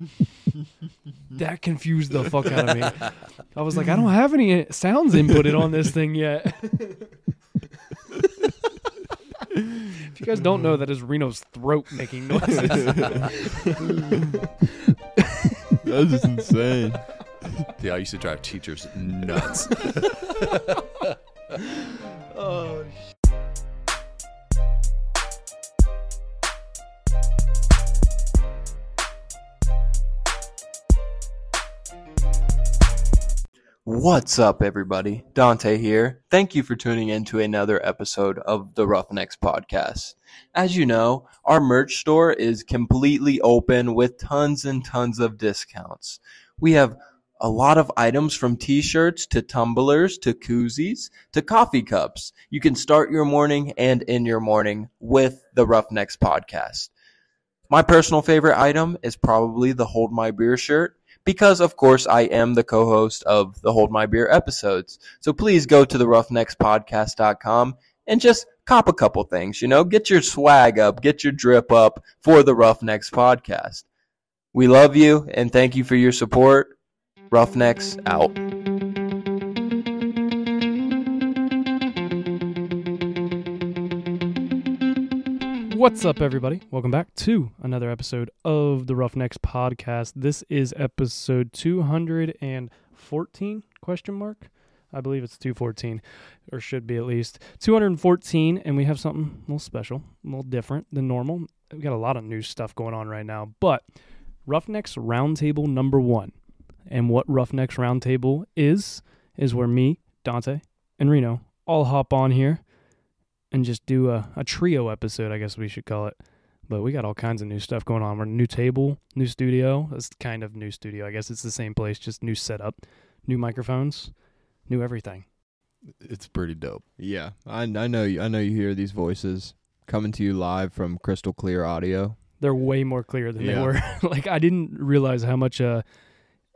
that confused the fuck out of me. I was like, I don't have any sounds inputted on this thing yet. if you guys don't know, that is Reno's throat making noises. That's just insane. Yeah, I used to drive teachers nuts. What's up, everybody? Dante here. Thank you for tuning in to another episode of the Roughnecks podcast. As you know, our merch store is completely open with tons and tons of discounts. We have a lot of items from t-shirts to tumblers to koozies to coffee cups. You can start your morning and end your morning with the Roughnecks podcast. My personal favorite item is probably the Hold My Beer shirt because of course I am the co-host of the Hold My Beer episodes. So please go to the roughneckspodcast.com and just cop a couple things, you know, get your swag up, get your drip up for the Roughnecks podcast. We love you and thank you for your support. Roughnecks out. What's up, everybody? Welcome back to another episode of the Roughnecks podcast. This is episode 214 question mark. I believe it's 214 or should be at least 214 and we have something a little special, a little different than normal. We got a lot of new stuff going on right now, but Roughnecks Roundtable number 1. And what Roughnecks Roundtable is is where me, Dante, and Reno all hop on here and just do a, a trio episode, I guess we should call it. But we got all kinds of new stuff going on. We're new table, new studio. It's kind of new studio. I guess it's the same place, just new setup, new microphones, new everything. it's pretty dope. Yeah, I, I know you. I know you hear these voices coming to you live from crystal clear audio. They're way more clear than they were. like I didn't realize how much a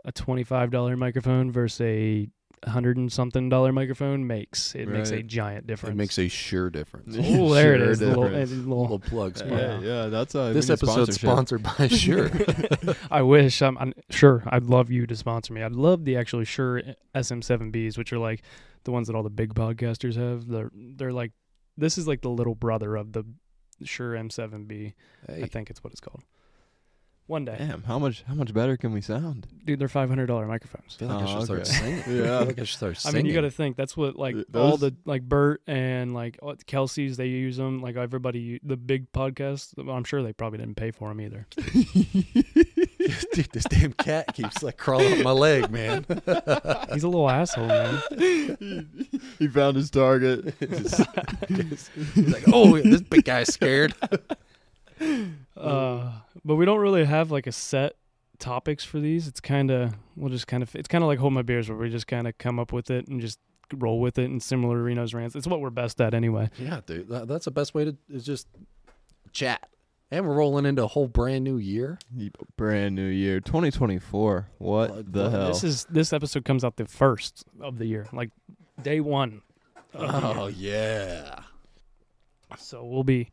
a twenty five dollar microphone versus a hundred and something dollar microphone makes. It makes a giant difference. It makes a sure difference. oh, there it Sure is. The little, difference. a A little little plug spot. Yeah. yeah, that's a This episode's sponsored by Shure. I wish. Um, I'm, I'm sure. I'd love you to sponsor me. I'd love the actually Shure SM7Bs, which are like the ones that all the big podcasters have. They're they're like this is like the little brother of the Shure M7B. I hey, think it's what it's called. One day, Damn, how much how much better can we sound? dude, they're five hundred dollar microphones. I feel like I Oh, should start okay. singing. Yeah. I feel like I should start singing. I singing. mean, you got to think that's what like Uh, all those- the like Bert and like all- Kelce's they use them. Like everybody, u- the big podcasts. I'm sure they probably didn't pay for them either. Dude, this damn cat keeps like crawling up my leg, man. He's a little asshole, man. he found his target. He's like, oh, this big guy's scared. Uh, but we don't really have like a set topics for these. It's kind of we'll just kind of it's kind of like hold my beers where we just kind of come up with it and just roll with it. And similar Reno's rants, it's what we're best at anyway. Yeah, dude, that, that's the best way to is just chat. And we're rolling into a whole brand new year. Brand new year, 2024. What What- the hell? This is this episode comes out the first of the year, like day one. of the Oh year. yeah. So we'll be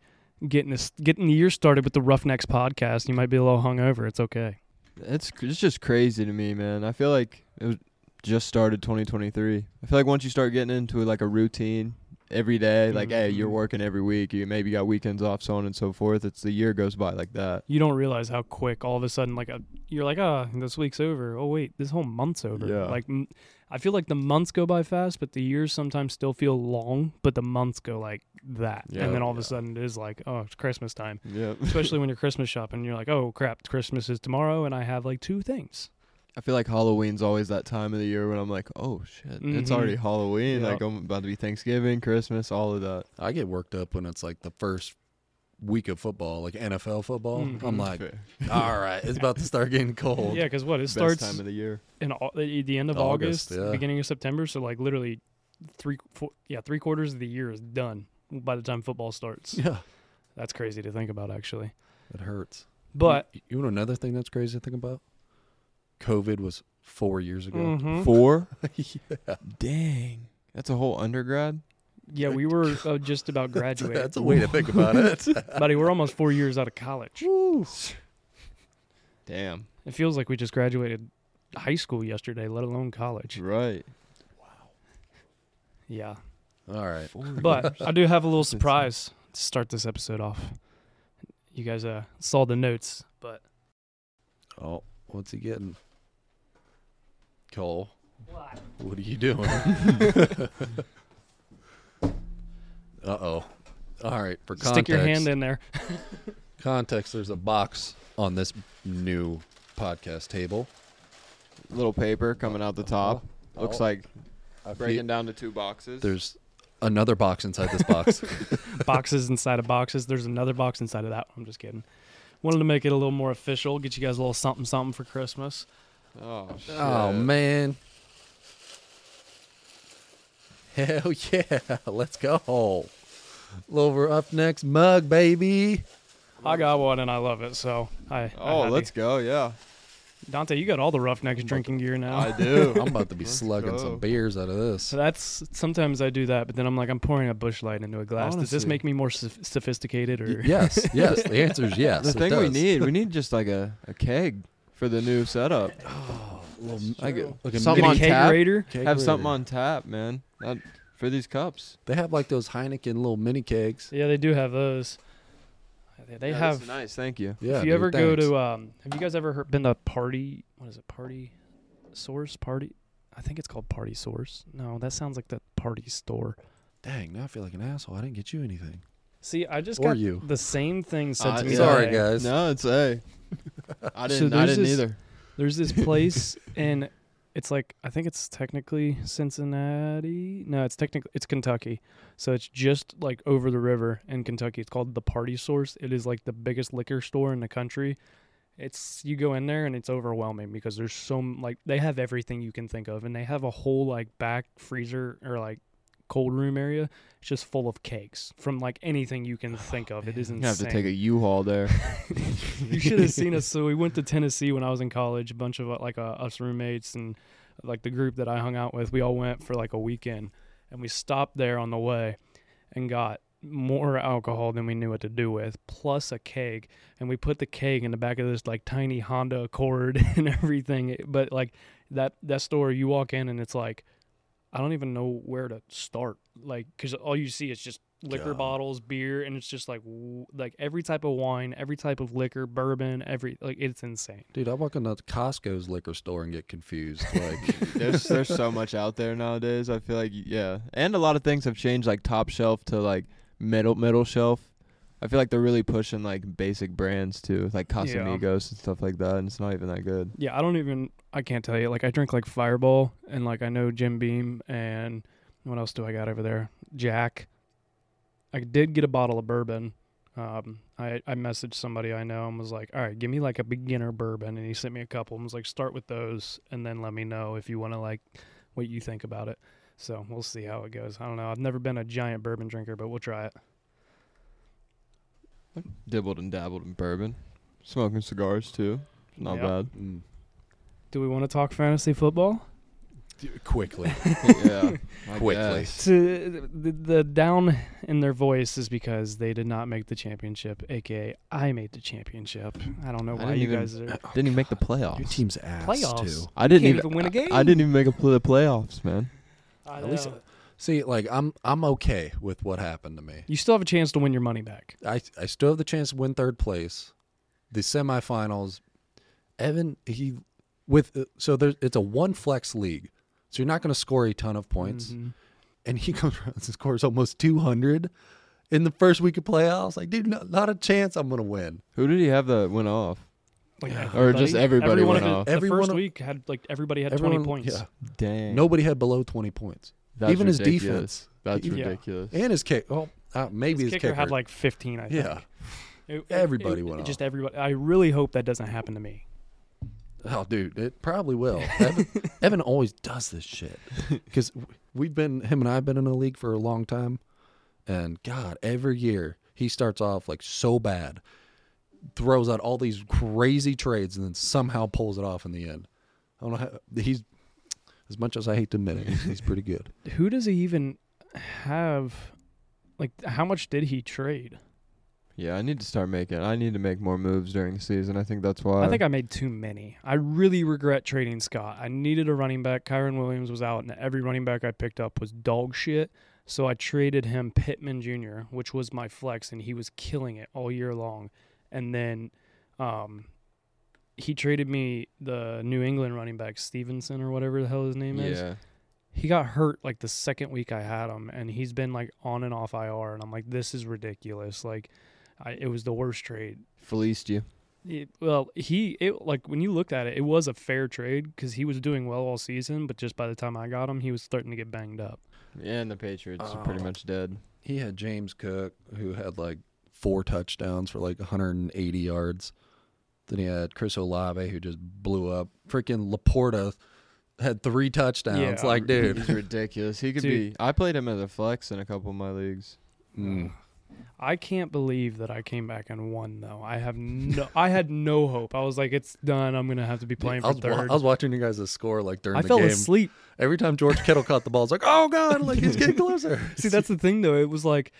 getting this getting the year started with the Roughnecks podcast. You might be a little hungover. It's okay. it's it's just crazy to me, man. I feel like it was just started 2023. I feel like once you start getting into like a routine every day, like hey, you're Mhm. working every week. You maybe got weekends off, so on and so forth. It's the year goes by like that. You don't realize how quick all of a sudden like a, you're like ah this week's over. Oh wait, this whole month's over. Yeah. Like m- I feel like the months go by fast, but the years sometimes still feel long. But the months go like that, Yeah. and then all of a sudden it is like oh it's Christmas time. Yep. Especially when you're Christmas shopping, you're like oh crap, Christmas is tomorrow, and I have like two things. I feel like Halloween's always that time of the year when I'm like, oh shit, it's Mhm. already Halloween. Yep. Like I'm about to be Thanksgiving, Christmas, all of that. I get worked up when it's like the first week of football, like NFL football. I'm Mhm. like, Fair. all right, it's about to start getting cold. Yeah, because what it Best starts time of the year. in au- the the end of August, August, yeah. beginning of September. So like literally three, four, yeah, three quarters of the year is done by the time football starts. Yeah. That's crazy to think about, actually. It hurts. But you, you know another thing that's crazy to think about? COVID was four years ago. Mhm. Four. yeah. Dang, that's a whole undergrad. Yeah, we were uh, just about graduating. that's a way to think about it. buddy. We're almost four years out of college. Damn. It feels like we just graduated high school yesterday, let alone college. Right. Wow. Yeah. All right. But I do have a little surprise to start this episode off. You guys uh, saw the notes, but Oh, what's he getting? Cole, What? what are you doing? Uh oh. All right. For context, stick your hand in there. context, there's a box on this new podcast table. Little paper coming out the top. Looks Oh, like I breaking feel- down to two boxes. There's another box inside this box. boxes inside of boxes. There's another box inside of that. one. I'm just kidding. Wanted to make it a little more official, get you guys a little something something for Christmas. oh shit. oh man. Hell yeah. Let's go. Lover up next mug, baby. I got one and I love it, so I. I Oh, had to- let's go. Yeah. Dante, you got all the Roughnecks drinking gear now. I do. I'm about to be slugging go. some beers out of this. So that's sometimes I do that, but then I'm like, I'm pouring a Busch Light into a glass. Does this make me more sophisticated, or yes, yes. The answer is yes. the it thing we need, we need just like a, a keg for the new setup. Oh, a little, Like a, Like a something on tap. grater? Have something on tap, man. That, for these cups. They have like those Heineken little mini kegs. Yeah, they do have those. They- They Yeah, have. nice. Thank you. Yeah. if you dude, ever go thanks. to, um, have you guys ever heard, been to Party? What is it? Party Source? Party? I think it's called Party Source. No, that sounds like the party store. Dang, now I feel like an asshole. I didn't get you anything. See, I just Or got you. the same thing said Uh, to me. Sorry, today. guys. No, it's a. I didn't. I there's didn't this- either. There's this place and it's like I think it's technically Cincinnati. No, it's technically it's Kentucky. So it's just like over the river in Kentucky. It's called the Party Source. It is like the biggest liquor store in the country. It's you go in there and it's overwhelming because there's so like they have everything you can think of and they have a whole like back freezer or like cold room area. It's just full of cakes from like anything you can think of. It is You insane. have to take a U-Haul there. you should have seen us. So we went to Tennessee when I was in college. A bunch of uh, like uh, us roommates and like the group that I hung out with. We all went for like a weekend, and we stopped there on the way, and got more alcohol than we knew what to do with, plus a keg. And we put the keg in the back of this like tiny Honda Accord and everything. But like that that store, you walk in and it's like. I don't even know where to start, like, because all you see is just liquor God. bottles, beer, and it's just like, w- like every type of wine, every type of liquor, bourbon, every like, it's insane. Dude, I walk into Costco's liquor store and get confused. Like, there's there's so much out there nowadays. I feel like yeah, and a lot of things have changed, like top shelf to like middle middle shelf. I feel like they're really pushing like basic brands too, like Casamigos and stuff like that, and it's not even that good. Yeah, I don't even, I can't tell you. Like, I drink like Fireball, and like I know Jim Beam, and what else do I got over there? Jack. I did get a bottle of bourbon. Um, I I messaged somebody I know and was like, all right, give me like a beginner bourbon, and he sent me a couple. and was like, start with those, and then let me know if you want to like what you think about it. So we'll see how it goes. I don't know. I've never been a giant bourbon drinker, but we'll try it. Dibbled and dabbled in bourbon, smoking cigars too. Not Yep. bad. mm, Do we want to talk fantasy football? dude, quickly. yeah, I Quickly. guess. to the, the down in their voice is because they did not make the championship, aka I made the championship. I don't know I why didn't you even- guys are Didn't even make the playoffs. Your team's ass Playoffs. too. I didn't can't even, even win a game. I, I didn't even make a pl- the playoffs, man. I At least- know. See, like I'm I'm okay with what happened to me. you still have a chance to win your money back. I I still have the chance to win third place. The semifinals, Evan he with uh, so there's it's a one flex league, so you're not going to score a ton of points. Mhm. And he comes around and scores almost 200 in the first week of playoffs. Like, dude, not, not a chance I'm going to win. Who did he have that went off? Like Yeah. Or just everybody everyone went of the- off. The Everyone first week had like everybody had Everyone, twenty points. Yeah, Dang. nobody had below 20 points, That's even his defense. That's Yeah. ridiculous. and his kick. Oh, uh, maybe His his, kicker, had like fifteen. I think. Yeah. It- it- Everybody it- went Just off. everybody. I really hope that doesn't happen to me. Oh, dude, it probably will. Evan, Evan always does this shit because we've been him and I've been in a league for a long time, and God, every year he starts off like so bad, throws out all these crazy trades, and then somehow pulls it off in the end. I don't know. How, he's as much as I hate to admit it, he's, he's pretty good. Who does he even have? Like, how much did he trade? Yeah, I need to start making. I need to make more moves during the season. I think that's why. I think I made too many. I really regret trading Scott. I needed a running back. Kyren Williams was out, and every running back I picked up was dog shit. So I traded him Pittman Jr., which was my flex, and he was killing it all year long. And then um, he traded me the New England running back Stevenson or whatever the hell his name is. Yeah. He got hurt like the second week I had him, and he's been like on and off IR, and I'm like, this is ridiculous. Like, I, it was the worst trade. Fleeced you. It, well, he it like when you looked at it, it was a fair trade because he was doing well all season, but just by the time I got him, he was starting to get banged up. Yeah, and the Patriots are pretty Oh. much dead. He had James Cook, who had like four touchdowns for like 180 yards. Then he had Chris Olave, who just blew up. Freaking LaPorta had three touchdowns. Yeah. like, dude. He's ridiculous. He could Dude. be. I played him as a flex in a couple of my leagues. Mm. I can't believe that I came back and won though. I have no, I had no hope. I was like, it's done. I'm gonna have to be playing I for was, wa- third. I was watching you guys' score like during I the fell game. asleep. Every time George Kittle caught the ball, it's like, oh god, like he's getting closer. See, that's the thing though. It was like,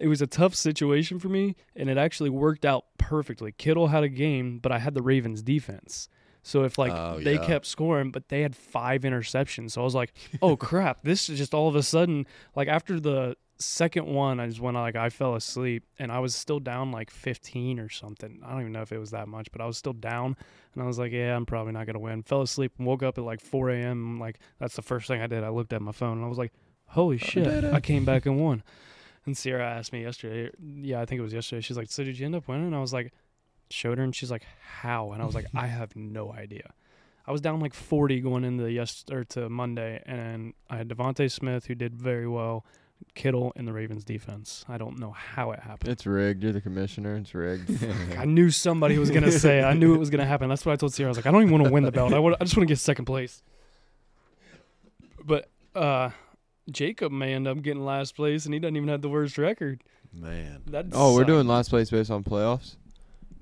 it was a tough situation for me, and it actually worked out perfectly. Kittle had a game, but I had the Ravens defense. So if like Oh, they yeah. kept scoring, but they had five interceptions, so I was like, "Oh crap! This is just all of a sudden like after the second one, I just went like I fell asleep, and I was still down like 15 or something. I don't even know if it was that much, but I was still down, and I was like, "Yeah, I'm probably not gonna win." Fell asleep and woke up at like 4 a.m. Like that's the first thing I did. I looked at my phone and I was like, "Holy shit! I came back and won." And Sierra asked me yesterday. Yeah, I think it was yesterday. She's like, "So did you end up winning?" And I was like, "Showed her," and she's like, "How?" And I was like, "I have no idea." I was down like 40 going into yes or to Monday, and I had DeVonta Smith who did very well, Kittle in the Ravens defense. I don't know how it happened. It's rigged. You're the commissioner. It's rigged. I knew somebody was gonna say. it. I knew it was gonna happen. That's what I told Sierra. I was like, I don't even want to win the belt. I, I just want to get second place. But uh, Jacob may end up getting last place, and he doesn't even have the worst record. Man. That oh, we're doing last place based on playoffs.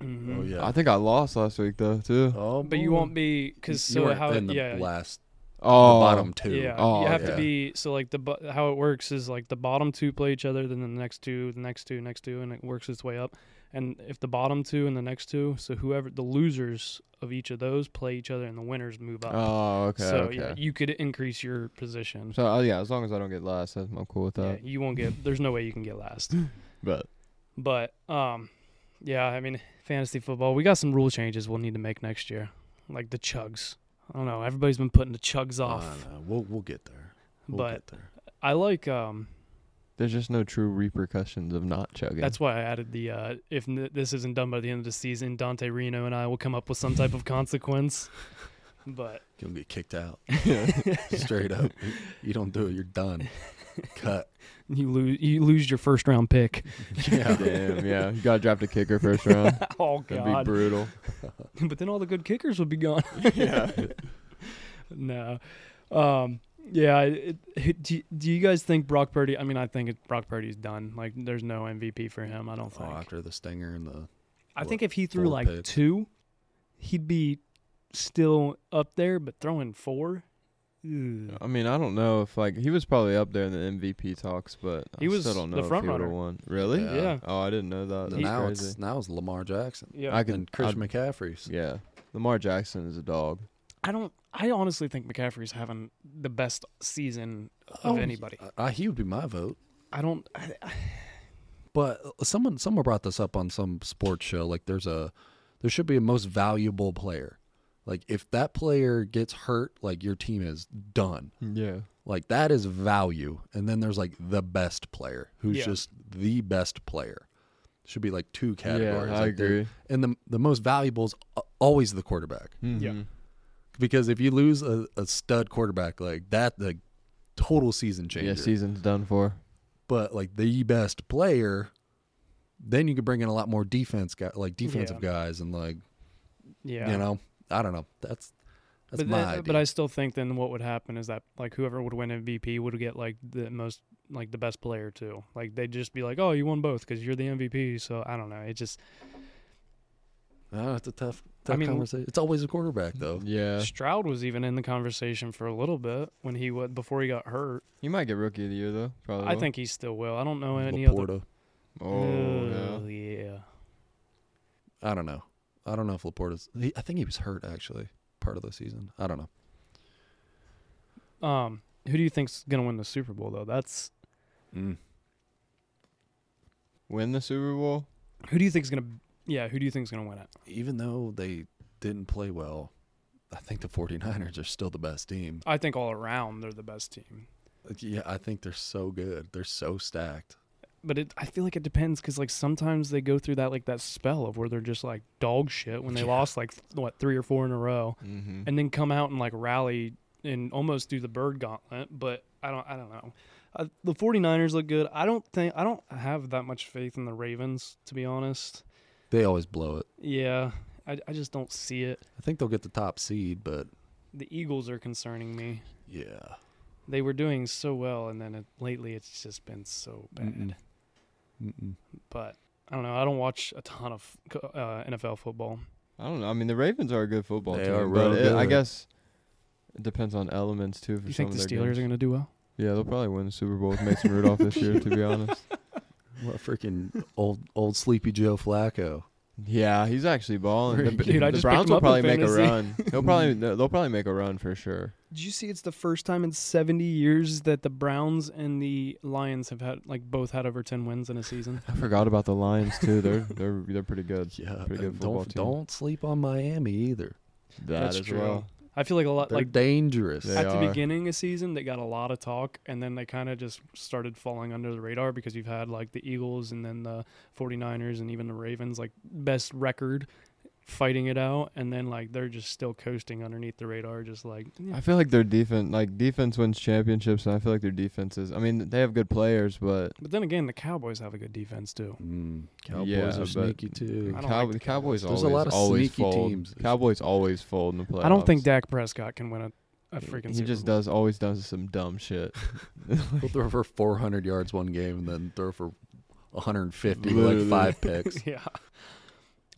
Mhm. Oh yeah. I think I lost last week though too. oh, But you won't be because You so weren't how in the yeah last Oh, the bottom two. Yeah, Oh, you have yeah. to be so like the how it works is like the bottom two play each other, then the next two, the next two, next two, and it works its way up. And if the bottom two and the next two, so whoever the losers of each of those play each other, and the winners move up. Oh, okay. so okay. yeah, you could increase your position. So uh, yeah, as long as I don't get last, that's- I'm cool with that. yeah, that. you won't get. There's no way you can get last. But But um, yeah, I mean fantasy football. We got some rule changes we'll need to make next year, like the chugs. I don't know. Everybody's been putting the chugs I off, know. We'll we'll get there. We'll but get there. I like um. There's just no true repercussions of not chugging. That's why I added the uh, if n- this isn't done by the end of the season, Dante Reno and I will come up with some type of consequence. But You'll get kicked out. Straight up. You don't do it, you're done. Cut. you lose you lose your first round pick. Yeah. Damn, yeah. You gotta draft a kicker first round. oh That'd be God! brutal. but then all the good kickers would be gone. yeah. no, um, yeah. It, it, do, do you guys think Brock Purdy? I mean, I think it, Brock Purdy's done. Like, there's no MVP for him. I don't Oh, think. after the stinger and the I what, think if he threw like picks? two, he'd be still up there. But throwing four, ugh. I mean, I don't know if like he was probably up there in the MVP talks, but He I was still don't know the if front he runner. won. Really? Yeah. yeah. Oh, I didn't know that. That's now crazy. it's now it's Lamar Jackson. Yeah. I can and Chris I'd- McCaffrey's. Yeah. Lamar Jackson is a dog. I don't. I honestly think McCaffrey's having the best season of Oh, anybody. Uh, he would be my vote. I don't. I, I- But uh, someone someone brought this up on some sports show. Like there's a there should be a most valuable player. Like if that player gets hurt, like your team is done. Yeah. Like that is value. And then there's like the best player who's Yeah. just the best player. Should be like two categories. Yeah, I Like, agree. And the the most valuable is always the quarterback. Mhm. Because if you lose a, a stud quarterback like that, the total season changer. Yeah, season's done for. but like the best player, then you could bring in a lot more defense guy, like defensive Yeah. guys, and like yeah. you know, I don't know. That's that's but my then- idea. but I still think then what would happen is that like whoever would win MVP would get like the most like the best player too. Like they'd just be like, oh, you won both because you're the MVP. So I don't know. It just Oh, it's a tough, I tough mean- conversation. It's always a quarterback though. Yeah. Stroud was even in the conversation for a little bit when he would before he got hurt. He might get rookie of the year though. Probably. I will. think he still will. I don't know any other. LaPorta. Oh, yeah. Yeah. I don't know. I don't know if LaPorta's. He, I think he was hurt actually part of the season. I don't know. Um, who do you think's gonna win the Super Bowl though? That's Mm. Win the Super Bowl? who do you think's gonna? Yeah, who do you think's gonna win it? Even though they didn't play well, I think the 49ers are still the best team. I think all around they're the best team. Yeah, I think they're so good. They're so stacked. But it, I feel like it depends because like sometimes they go through that like that spell of where they're just like dog shit when they Yeah. lost like what three or four in a row, Mm-hmm. and then come out and like rally and almost do the bird gauntlet. But I don't, I don't know. Uh, the 49ers look good. I don't think I don't have that much faith in the Ravens to be honest. They always blow it. Yeah, I, I just don't see it. I think they'll get the top seed, but The Eagles are concerning me. yeah. They were doing so well, and then it, lately it's just been so bad. Mm-mm. Mm-mm. But I don't know. I don't watch a ton of uh, NFL football. I don't know. I mean, the Ravens are a good football They team, are but real it, I guess it depends on elements too. For You some think the of their Steelers games. are going to do well? Yeah, they'll probably win the Super Bowl with Mason Rudolph this year. To be honest. What a freaking old old sleepy Joe Flacco. Yeah, he's actually balling. The, Dude, I the just Browns will probably make a run. He'll probably they'll probably make a run for sure. Did you see it's the first time in 70 years that the Browns and the Lions have had like both had over 10 wins in a season? I forgot about the Lions too. They're they're they're pretty good. Yeah, Pretty good football don't team. don't sleep on Miami either. That That's as true. well. I feel like a lot They're like dangerous. They at the are. beginning of season they got a lot of talk and then they kind of just started falling under the radar because you've had like the Eagles and then the 49ers and even the Ravens like best record fighting it out and then like they're just still coasting underneath the radar just like yeah. I feel like their defense, like defense, wins championships, and I feel like their defense is. I mean, they have good players, but but then again the Cowboys have a good defense too. Mm, Cowboys Yeah, are sneaky too. I don't Cow- like the the Cowboys. Cowboys. There's a lot of always sneaky fold. teams. Cowboys always fold in the playoffs. I don't think Dak Prescott can win a, a freaking He Super just Bowl. does always does some dumb shit. He'll throw for 400 yards one game and then throw for 150 Literally. like five picks. yeah.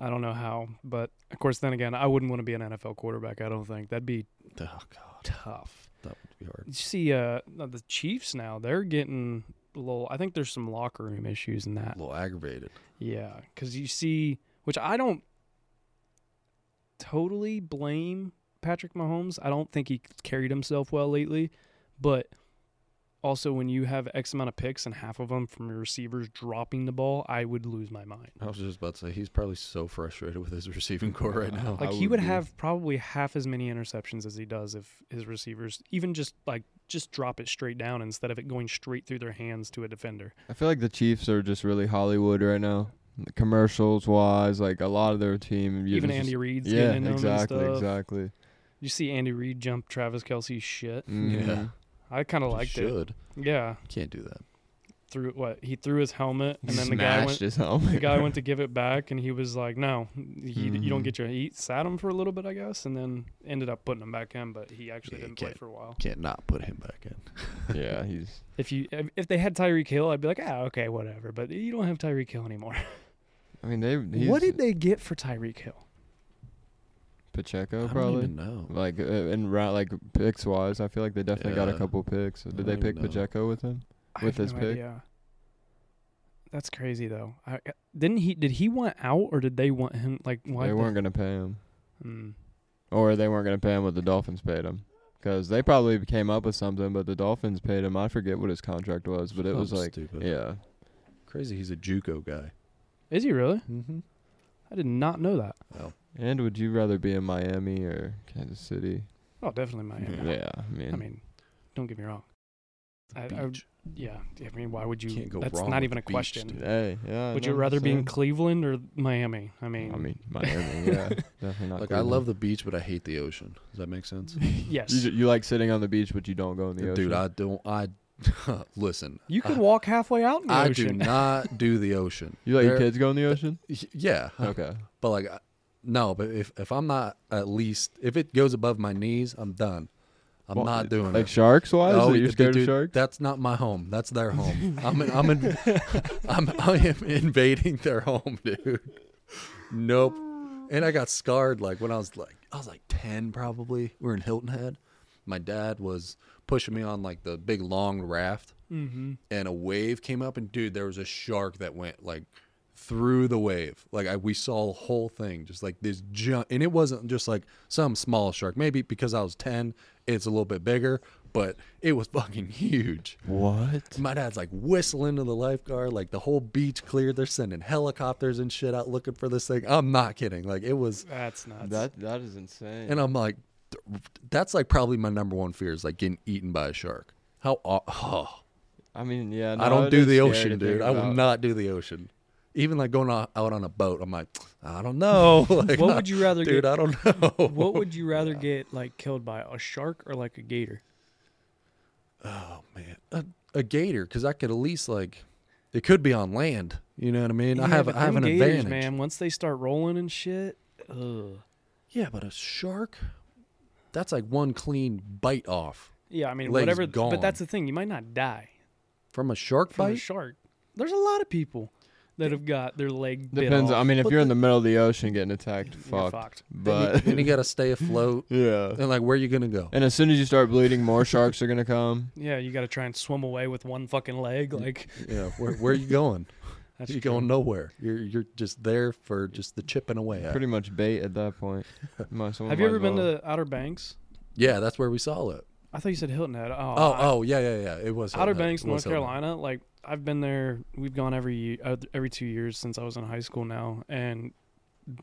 I don't know how, but of course, then again, I wouldn't want to be an NFL quarterback. I don't think that'd be oh god, tough. that would be hard. You see, uh, the Chiefs now they're getting a little. I think there's some locker room issues in that. A little aggravated. Yeah, because you see, which I don't totally blame Patrick Mahomes. I don't think he carried himself well lately, but also when you have X amount of picks and half of them from your receivers dropping the ball, I would lose my mind. I was just about to say he's probably so frustrated with his receiving core right now. I Like he would would be. have probably half as many interceptions as he does if his receivers even just like just drop it straight down instead of it going straight through their hands to a defender. I feel like the Chiefs are just really Hollywood right now, commercials wise. Like a lot of their team, you even just- Andy Reid's Yeah, getting in them exactly, and stuff. exactly. You see Andy Reid jump Travis Kelce's shit. Mhm. I kind of You liked it. should. Yeah, Can't do that. threw what he threw his helmet and He then the guy went. his helmet. The guy went to give it back, and he was like, "No, he, you don't Mhm. get your." He sat him for a little bit, I guess, and then ended up putting him back in. But he actually Yeah, didn't you play for a while. Can't not put him back in. yeah, he's. If you if, if they had Tyreek Hill, I'd be like, ah, okay, whatever. But you don't have Tyreek Hill anymore. I mean, they. He's what did they get for Tyreek Hill? Pacheco I don't probably. even know. Like uh, in route, like picks wise, I feel like they definitely got a couple picks. Did they pick know. Pacheco with him? I With have his no pick? idea. That's crazy though. I, didn't he? Did he want out, or did they want him? Like why? they weren't gonna pay him, Mm. or they weren't gonna pay him what the Dolphins paid him, because they probably came up with something, but the Dolphins paid him. I forget what his contract was, but it was like, stupid. yeah, Crazy. He's a JUCO guy. Is he really? Mm-hmm. I did not know that. Well, And would you rather be in Miami or Kansas City? Oh, definitely Miami. Yeah, I mean, I mean, don't get me wrong. I- I would- Yeah, I mean, why would you? Can't go that's wrong not with even the a beach, question. dude. hey, yeah. Would no, you rather be in same. Cleveland or Miami? I mean, I mean, Miami. yeah, definitely not. like I Cleveland. love the beach, but I hate the ocean. Does that make sense? yes. You, you like sitting on the beach, but you don't go in the ocean. Dude, I don't. I listen. You could I- walk halfway out in the I do not do the ocean. you let your kids go in the uh, ocean? Yeah, Okay. but like, no. But if if I'm not at least if it goes above my knees, I'm done. I'm Well, not doing Like it. sharks wise? Oh, you dude, scared dude, of sharks? That's not my home. That's their home. I'm in, I'm in, I'm I am invading their home, dude. Nope. And I got scarred like when I was like I was like ten probably. We were in Hilton Head. My dad was pushing me on like the big long raft, mm-hmm. and a wave came up, and dude, there was a shark that went like through the wave. Like I, we saw the whole thing, just like this jump, and it wasn't just like some small shark. Maybe because I was ten, it's a little bit bigger, but it was fucking huge. What? My dad's like whistling to the lifeguard, like the whole beach cleared. They're sending helicopters and shit out looking for this thing. I'm not kidding. Like it was, That's nuts. That that is insane. and I'm like, th- that's like probably my number one fear is like getting eaten by a shark. How? Oh, I mean, yeah. I don't do the ocean, dude. I will not do the ocean. Even like going out on a boat, I'm like, I don't know. like, what would you rather dude? get? I don't know. What would you rather get like killed by a shark or like a gator? Oh man, a, a gator because I could at least like, it could be on land. You know what I mean? I have I have an gators, advantage. man. Once they start rolling and shit, ugh. Yeah, but a shark, that's like one clean bite off Yeah, I mean Leg's whatever. gone. But that's the thing. You might not die from a shark bite? from a shark. There's a lot of people that have got their leg bit Depends. off. I mean, if But you're in the- the middle of the ocean getting attacked, You're fucked. fucked. Then you- But then you got to stay afloat. yeah. And like, where are you gonna go? And as soon as you start bleeding, more sharks are gonna come. Yeah, you got to try and swim away with one fucking leg. Like Yeah, where where are you going? that's you're true. going nowhere. You're you're just there for just the chipping away. at. Pretty much bait at that point. Might- Have you ever as been to Outer Banks? Yeah, that's where we saw it. I thought you said Hilton Head. Oh, Oh, I- oh, yeah, yeah, yeah. It was Outer Hilton Banks, North was Hilton Carolina. Like I've been there. We've gone every ye- uh, every two years since I was in high school now, and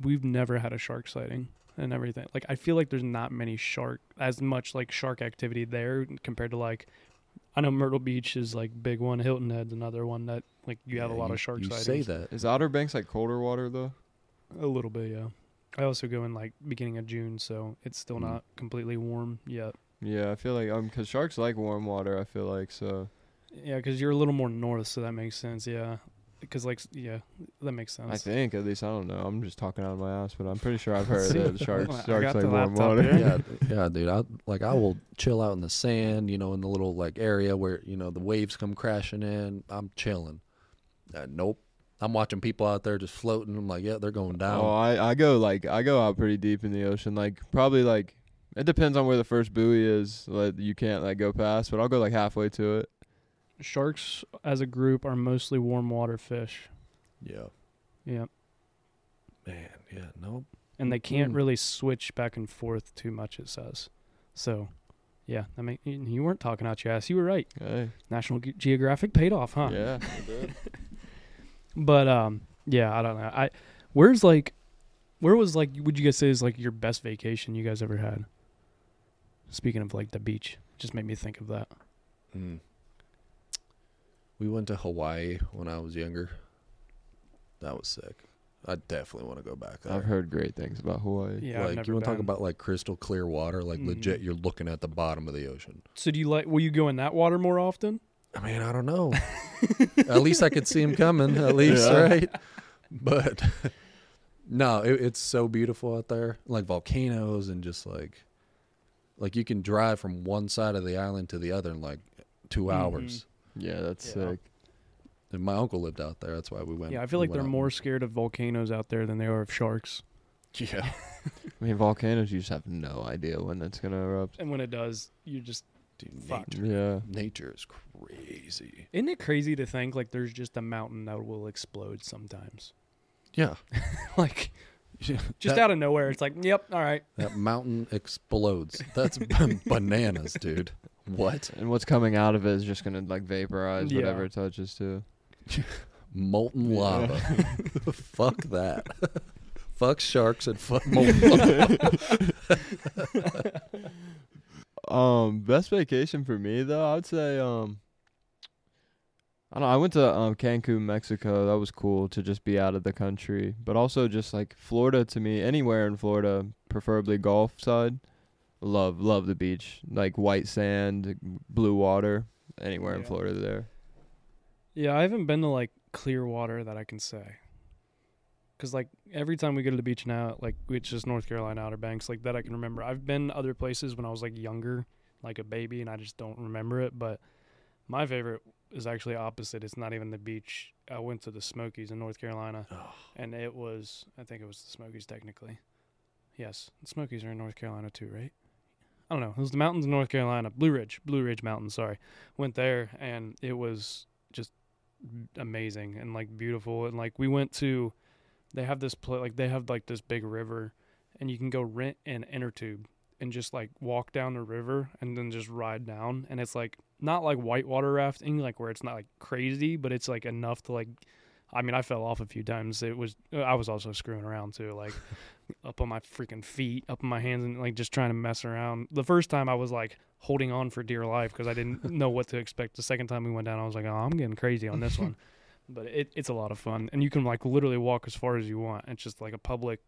we've never had a shark sighting and everything. Like I feel like there's not many shark as much like shark activity there compared to like I know Myrtle Beach is like big one. Hilton Head's another one that like you have a lot you- of shark You sightings. say that. Is Outer Banks like colder water though? A little bit, yeah. I also go in like beginning of June, so it's still Mm. not completely warm yet. Yeah, I feel like um, cause sharks like warm water. I feel like so. Yeah, because you're a little more north, so that makes sense. Yeah, because like yeah, that makes sense. I think at least I don't know. I'm just talking out of my ass, but I'm pretty sure I've heard See? that sharks I sharks like the warm water. yeah, yeah, dude. I like I will chill out in the sand, you know, in the little like area where you know the waves come crashing in. I'm chilling. Uh, nope. I'm watching people out there just floating. I'm like, yeah, they're going down. Oh, I I go like I go out pretty deep in the ocean. Like probably like it depends on where the first buoy is. Like you can't like go past, but I'll go like halfway to it. Sharks as a group are mostly warm water fish. yeah, Yeah, man. Yeah, nope. and they can't Mm. really switch back and forth too much. It says. So, yeah, I mean, you weren't talking out your ass. You were right. Hey, National Ge- Geographic paid off, huh? yeah. But um, yeah, I don't know. I where's like, where was like? Would you guys say is like your best vacation you guys ever had? Speaking of like the beach, just made me think of that. Mm. We went to Hawaii when I was younger. That was sick. I definitely want to go back there. I've heard great things about Hawaii. Yeah, I've like never you want to talk been. about like crystal clear water, like legit. Mhm. You're looking at the bottom of the ocean. So do you like? Will you go in that water more often? I mean, I don't know. at least I could see him coming. At least, Yeah. right? But no, it, it's so beautiful out there. Like volcanoes and just like, like you can drive from one side of the island to the other in like 2 Mhm. hours. Yeah, that's Yeah. sick. And my uncle lived out there. That's why we went. Yeah, I feel we like they're out. more scared of volcanoes out there than they are of sharks. Yeah. I mean, volcanoes, you just have no idea when that's gonna erupt. And when it does, you just Dude, Fucked. nature, Yeah. nature is crazy. isn't it crazy to think like there's just a mountain that will explode sometimes? Yeah. like just that, out of nowhere, it's like, yep, all right. that mountain explodes. That's bananas, dude. What? And what's coming out of it is just gonna like vaporize Yeah. whatever it touches to. Molten lava. fuck that. fuck sharks and fuck molten lava. Um, best vacation for me though, I'd say um. I don't know. I went to um, Cancun, Mexico. That was cool to just be out of the country, but also just like Florida to me. Anywhere in Florida, preferably Gulf side. Love, love the beach, like white sand, blue water. Anywhere in Yeah. Florida, there. Yeah, I haven't been to like clear water that I can say. Cause like every time we go to the beach now, like it's just North Carolina Outer Banks, like that I can remember. I've been other places when I was like younger, like a baby, and I just don't remember it. But my favorite is actually opposite. It's not even the beach. I went to the Smokies in North Carolina, and it was I think it was the Smokies technically. Yes, the Smokies are in North Carolina too, right? I don't know. It was the mountains in North Carolina, Blue Ridge, Blue Ridge Mountains. Sorry, went there, and it was just amazing and like beautiful and like we went to they have this pla like they have like this big river and you can go rent an inner tube and just like walk down the river and then just ride down and it's like not like whitewater rafting like where it's not like crazy but it's like enough to like I mean I fell off a few times. It was I was also screwing around too like up on my freaking feet up on my hands and like just trying to mess around. The first time I was like holding on for dear life because I didn't know what to expect. The second time we went down I was like oh I'm getting crazy on this one. But it, it's a lot of fun. And you can like literally walk as far as you want. It's just like a public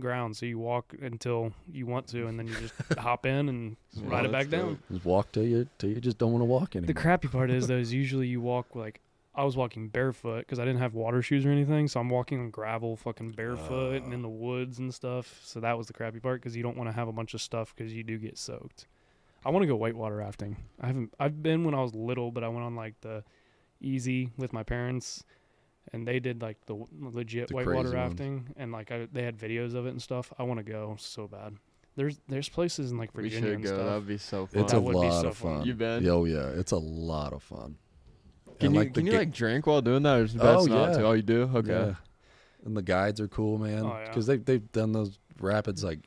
ground so you walk until you want to and then you just hop in and ride it back down. Just walk till you till you just don't want to walk anymore. the crappy part is though is usually you walk like I was walking barefoot because I didn't have water shoes or anything, so I'm walking on gravel, fucking barefoot, and in oh. the woods and stuff. So that was the crappy part because you don't want to have a bunch of stuff because you do get soaked. I want to go whitewater rafting. I haven't. I've been when I was little, but I went on like the easy with my parents, and they did like the legit The whitewater crazy ones. rafting, and like I, they had videos of it and stuff. I want to go so bad. There's there's places in like We Virginia should and go. That stuff. would be so fun. it's That a would be lot so of fun. fun. You been? Oh yeah, it's a lot of fun. Can And, you like, can you ga- like drink while doing that, or is it Oh, not yeah. to? Oh, you do. Okay. Yeah. And the guides are cool, man. Oh, yeah. Because they they've done those rapids like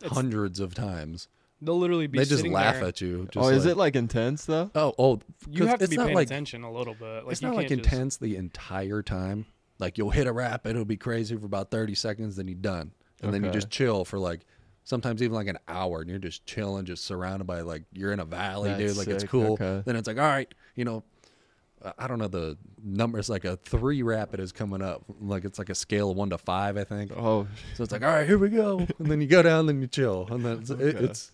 It's- hundreds of times. They'll literally be They just sitting laugh there. at you. Just oh, is like- it like intense though? Oh, oh. you have to it's be paying like, attention a little bit. Like it's you not like can't just- intense the entire time. Like you'll hit a rapid, it'll be crazy for about thirty seconds, then you're done, and then you just chill for like sometimes even like an hour, and you're just chilling, just surrounded by like you're in a valley, dude. That's Like it's cool. okay. Then it's like all right, you know. I- don't know the numbers. Like a three rapid is coming up. Like it's like a scale of one to five, I think. Oh, So it's like, all right, here we go, and then you go down, then you chill, and then it's it, it's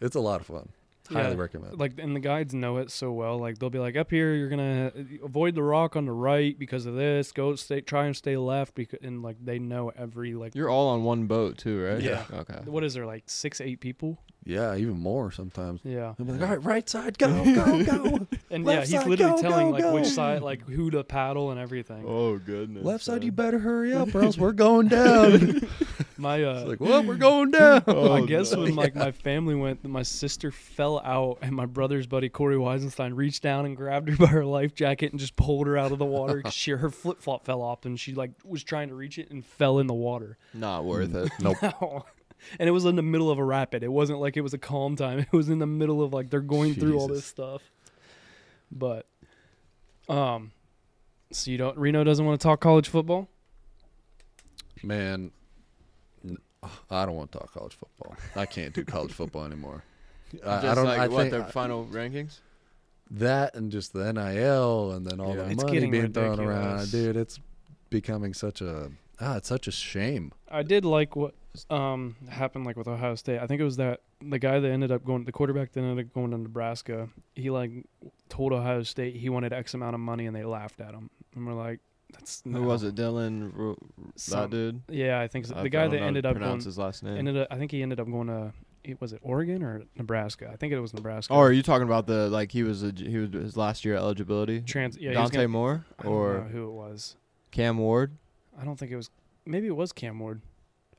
it's a lot of fun. Highly Yeah, recommend. Like and the guides know it so well. Like they'll be like, up here, you're gonna uh, avoid the rock on the right because of this. Go stay, try and stay left because and like they know every like. you're all on one boat too, right? Yeah. Okay. What is there like six, eight people? yeah, even more sometimes. Yeah, They'll be like, all right, right side, go, go, go. and Left yeah, he's side, literally go, telling go, like which side, like who to paddle and everything. Oh goodness. Left side, you better hurry up, or else we're going down. My uh, it's like, well, we're going down. Oh, I guess no. when like my family went, my sister fell out, and my brother's buddy Corey Weisenstein reached down and grabbed her by her life jacket and just pulled her out of the water. 'cause she her flip flop fell off, and she like was trying to reach it and fell in the water. Not worth it. Nope. and it was in the middle of a rapid. It wasn't like it was a calm time. It was in the middle of like they're going through all this stuff. But, um, so you don't Reno doesn't want to talk college football. Man, n- I don't want to talk college football. I can't do college football anymore. I, Just I don't. like I what think their final rankings. that and just the NIL and then all Yeah. the It's money getting being thrown around, dude. It's becoming such a ah, it's such a shame. I did like what um happened like with Ohio State. I think it was that the guy that ended up going, the quarterback that ended up going to Nebraska. He like told Ohio State he wanted X amount of money, and they laughed at him. And we're like, that's Who was it? Dylan. Some- that dude. Yeah, I think so. The I guy that ended up going his last name. ended up. I think he ended up going to. It was it Oregon or Nebraska? I think it was Nebraska. Oh, are you talking about the like he was a, he was his last year eligibility? trans. Yeah, Dante gonna- Moore I don't know or who it was. Cam Ward? I don't think it was. Maybe it was Cam Ward.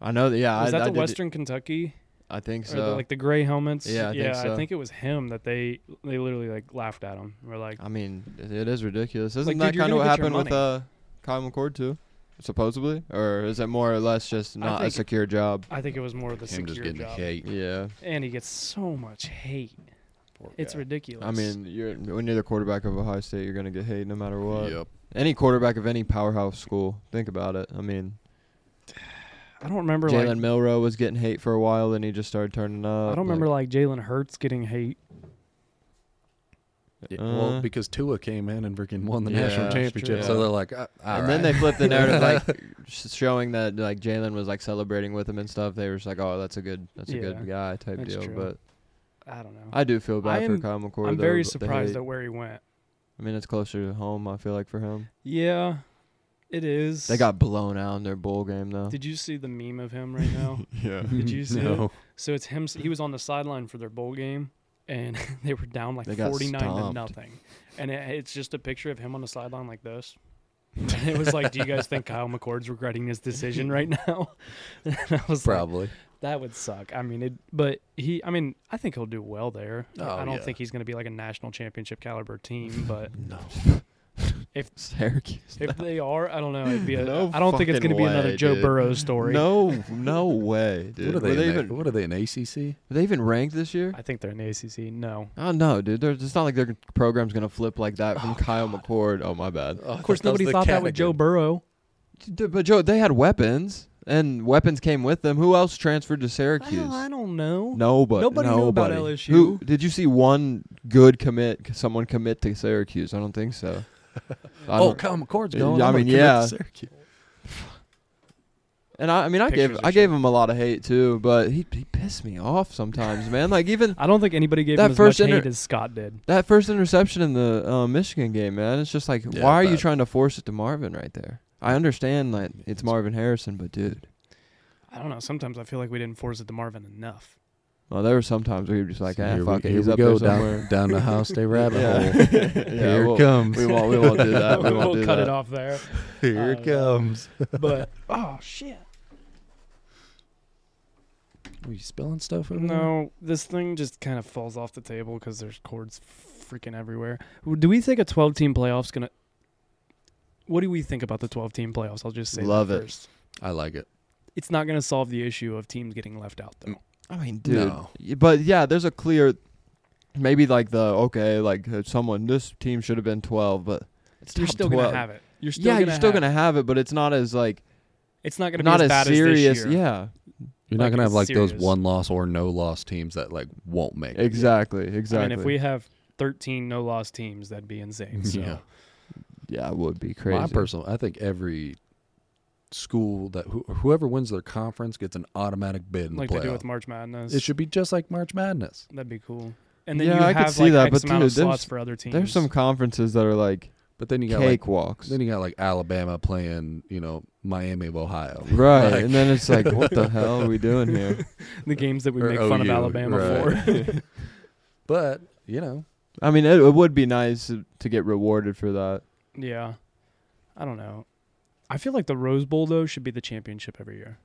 I know that. Yeah, Was I, that the Western Kentucky? I think so. the, like the gray helmets? Yeah, I think yeah. so. I think it was him that they they literally like laughed at him. We're like, I mean, it, it is ridiculous. Isn't Like, that kind of what happened with uh, Kyle McCord too? Supposedly, or is it more or less just I not a think- secure job? I think it was more of the Him just secure getting job. hate. Yeah, And he gets so much hate. Poor It's guy. ridiculous. I mean, you're when you're the quarterback of Ohio State, you're gonna get hate no matter what. Yep. Any quarterback of any powerhouse school, think about it. I mean, I don't remember Jalen like Milroe was getting hate for a while, then he just started turning up. I don't remember like Jalen Hurts getting hate. Yeah, Uh, well, because Tua came in and freaking won the Yeah, national that's championship, true. so they're like, uh, all and then they right. flipped the narrative, like sh- showing that like Jalen was like celebrating with him and stuff. They were just like, "Oh, that's a good, that's a good guy" type that's deal. true. But I don't know. I do feel bad I for am- Kyle McCord. I'm though, very but the surprised hate- at where he went. I mean, it's closer to home. I feel like for him, Yeah, it is. they got blown out in their bowl game though. Did you see the meme of him right now? yeah. Did you see no. it? So it's him. He was on the sideline for their bowl game, and they were down like They got 49 to stomped. nothing. And it, it's just a picture of him on the sideline like this. And it was like, do you guys think Kyle McCord's regretting his decision right now? And I was like, Probably. that would suck. I mean, it, but he, I mean, I think he'll do well there. Oh, I don't yeah. think he's going to be like a national championship caliber team, but No. If Syracuse. if they are, I don't know. It'd be a, No I don't think it's fucking going to be another way, Joe dude. Burrow story. No, no way, dude. what are they? Were they in the- even? what are they in ACC? Were they even ranked this year? I think they're in the ACC. No. Oh no, dude. There's, it's not like their program's gonna flip like that from Oh, Kyle McCord. Oh my bad. Oh, of course, nobody thought that with Joe Burrow. Dude, but Joe, they had weapons, and weapons came with them. Who else transferred to I Syracuse? don't, I don't know. Nobody. Nobody knew about nobody. LSU. Who did you see one good commit? Someone commit to Syracuse? I don't think so. I Oh, don't- Kyle McCord's Yeah, going. I mean, yeah. And I, I mean, I Pictures gave I gave him a lot of hate too, but he he pissed me off sometimes, man. Like even I don't think anybody gave That him as first much inter- hate as Scott did. that first interception in the uh, Michigan game, man. It's just like, Yeah, why are you bad. trying to force it to Marvin right there? I understand that it's Marvin Harrison, but dude, I don't know. Sometimes I feel like we didn't force it to Marvin enough. Well, there were some times where you were just like, ah, Here fuck we, it, here he's we up go there somewhere. down, down the house day rabbit Yeah. hole. Yeah, Here we'll- it comes. We won't. We won't do that. We won't we'll do cut that. it off there. Here Uh, it comes. But oh shit. Are you spilling stuff over there? No, this thing just kind of falls off the table because there's cords freaking everywhere. Do we think a 12 team playoff's gonna? What do we think about the 12 team playoffs? I'll just say Love that it. first. I like it. It's not gonna solve the issue of teams getting left out though. I mean, dude. No. But yeah, there's a clear, maybe like the okay, like uh, someone this team should have been 12, but it's You're still 12. gonna have it. You're still yeah, gonna you're still have gonna have it, but it's not as like It's not gonna not be as as, bad serious. as this year. Yeah, You're not gonna have it's like those one loss or no loss teams that like won't make it. exactly, exactly. I mean, if we have 13 no loss teams, that'd be insane. So. Yeah. yeah, it would be crazy. My personal, I think every school that who, whoever wins their conference gets an automatic bid in like the they do with March Madness. It should be just like March Madness. That'd be cool. And then Yeah, you I could see like that, X but amount of dude, there's- slots for other teams. There's some conferences that are like But then you got like cakewalks. then you got like Alabama playing, you know, Miami of Ohio. Right, Like- and then it's like, what the hell are we doing here? the games that we Or make fun of OU, Alabama right. for. But you know, I mean, it, it would be nice to, to get rewarded for that. yeah, I don't know. I feel like the Rose Bowl though should be the championship every year.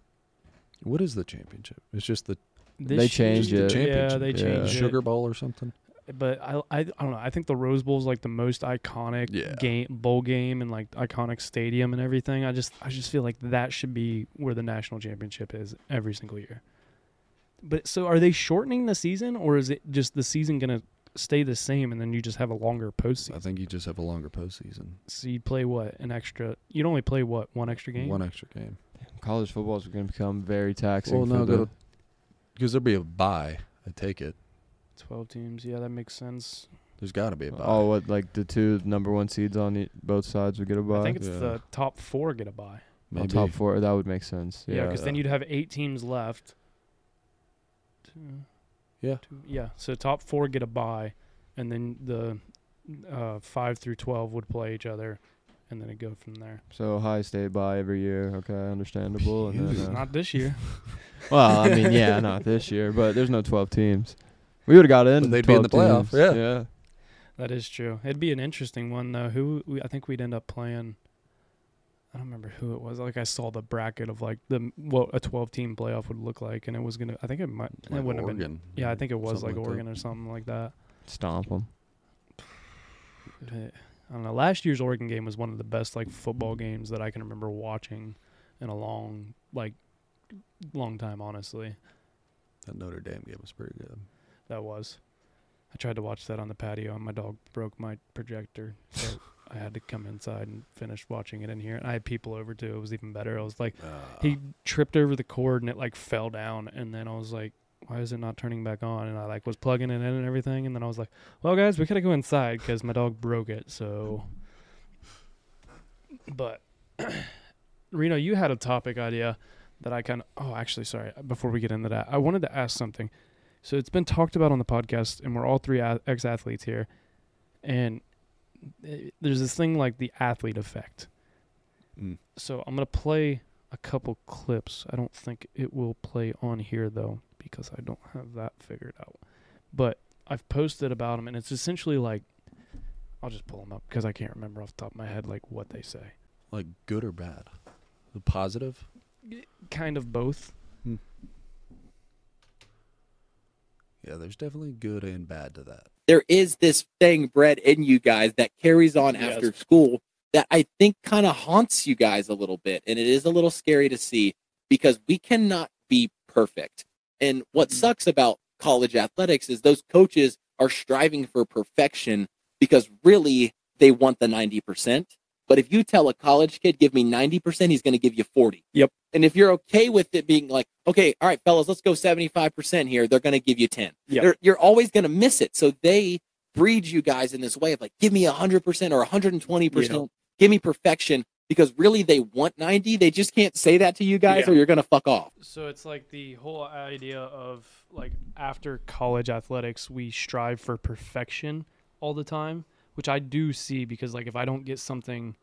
what is the championship? It's just the This They year- changed the it. championship. Yeah, they Yeah. changed Sugar it. Bowl or something. But I, I, I don't know. I think the Rose Bowl is like the most iconic Yeah. game, bowl game, and like iconic stadium and everything. I just, I just feel like that should be where the national championship is every single year. But so, are they shortening the season, or is it just the season gonna stay the same, and then you just have a longer postseason. I think you just have a longer postseason, So you play what an extra? You'd only play what one extra game? one extra game. College football is going to become very taxing. Well, for no, the, Because there'll be a bye. I take it. Twelve teams. Yeah, that makes sense. There's got to be a oh, bye. oh, what like the two number one seeds on e- both sides would get a bye. I think it's Yeah. the top four get a bye. Oh, on maybe. top four, that would make sense. Yeah, Yeah, because then you'd have eight teams left. Two, Yeah. two- yeah. So top four get a bye, and then the uh, five through twelve would play each other, and then it go from there. so Ohio State bye every year. Okay, understandable. And then, uh, Not this year. well, I mean, yeah, not this year, but there's no 12 teams. We would have got in. But they'd be in the playoffs. teams. yeah. yeah. That is true. It'd be an interesting one though. Who we, I think we'd end up playing. I don't remember who it was. Like I saw the bracket of like the what a twelve team playoff would look like, and it was gonna. I think it might. Like it wouldn't have been. Yeah, I think it was Something like that. Oregon or something like that. Stomp them. I don't know. Last year's Oregon game was one of the best like football games that I can remember watching in a long like long time. Honestly, That Notre Dame game was pretty good. that was. I tried to watch that on the patio, and my dog broke my projector, so I had to come inside and finish watching it in here. And I had people over too. It was even better. I was like, he uh. tripped over the cord and it like fell down, and then I was like. Why is it not turning back on? And I like was plugging it in and everything, and then I was like, "Well, guys, we gotta go inside because my dog broke it." So, but Reno, you had a topic idea that I kind of. Oh, actually, sorry. Before we get into that, I wanted to ask something. So it's been talked about on the podcast, and we're all three ex-athletes here, and there's this thing like the athlete effect. Mm. So I'm gonna play a couple clips. I don't think it will play on here though because I don't have that figured out. But I've posted about them, and it's essentially like I'll just pull them up because I can't remember off the top of my head like what they say. Like good or bad? The positive? Kind of both. Yeah, there's definitely good and bad to that. There is this thing bred in you guys that carries on Yes. after school that I think kind of haunts you guys a little bit. And it is a little scary to see because we cannot be perfect. And what Mm. sucks about college athletics is those coaches are striving for perfection because really they want the 90%. But if you tell a college kid, give me 90%, he's going to give you 40. Yep. And if you're okay with it being like, okay, all right, fellas, let's go 75% here, they're going to give you 10. Yep. They're- You're always going to miss it. So they breed you guys in this way of like, give me 100% or 120%, give me perfection because really they want 90. They just can't say that to you guys Yeah. or you're going to fuck off. So it's like the whole idea of like after college athletics, we strive for perfection all the time, which I do see because like if I don't get something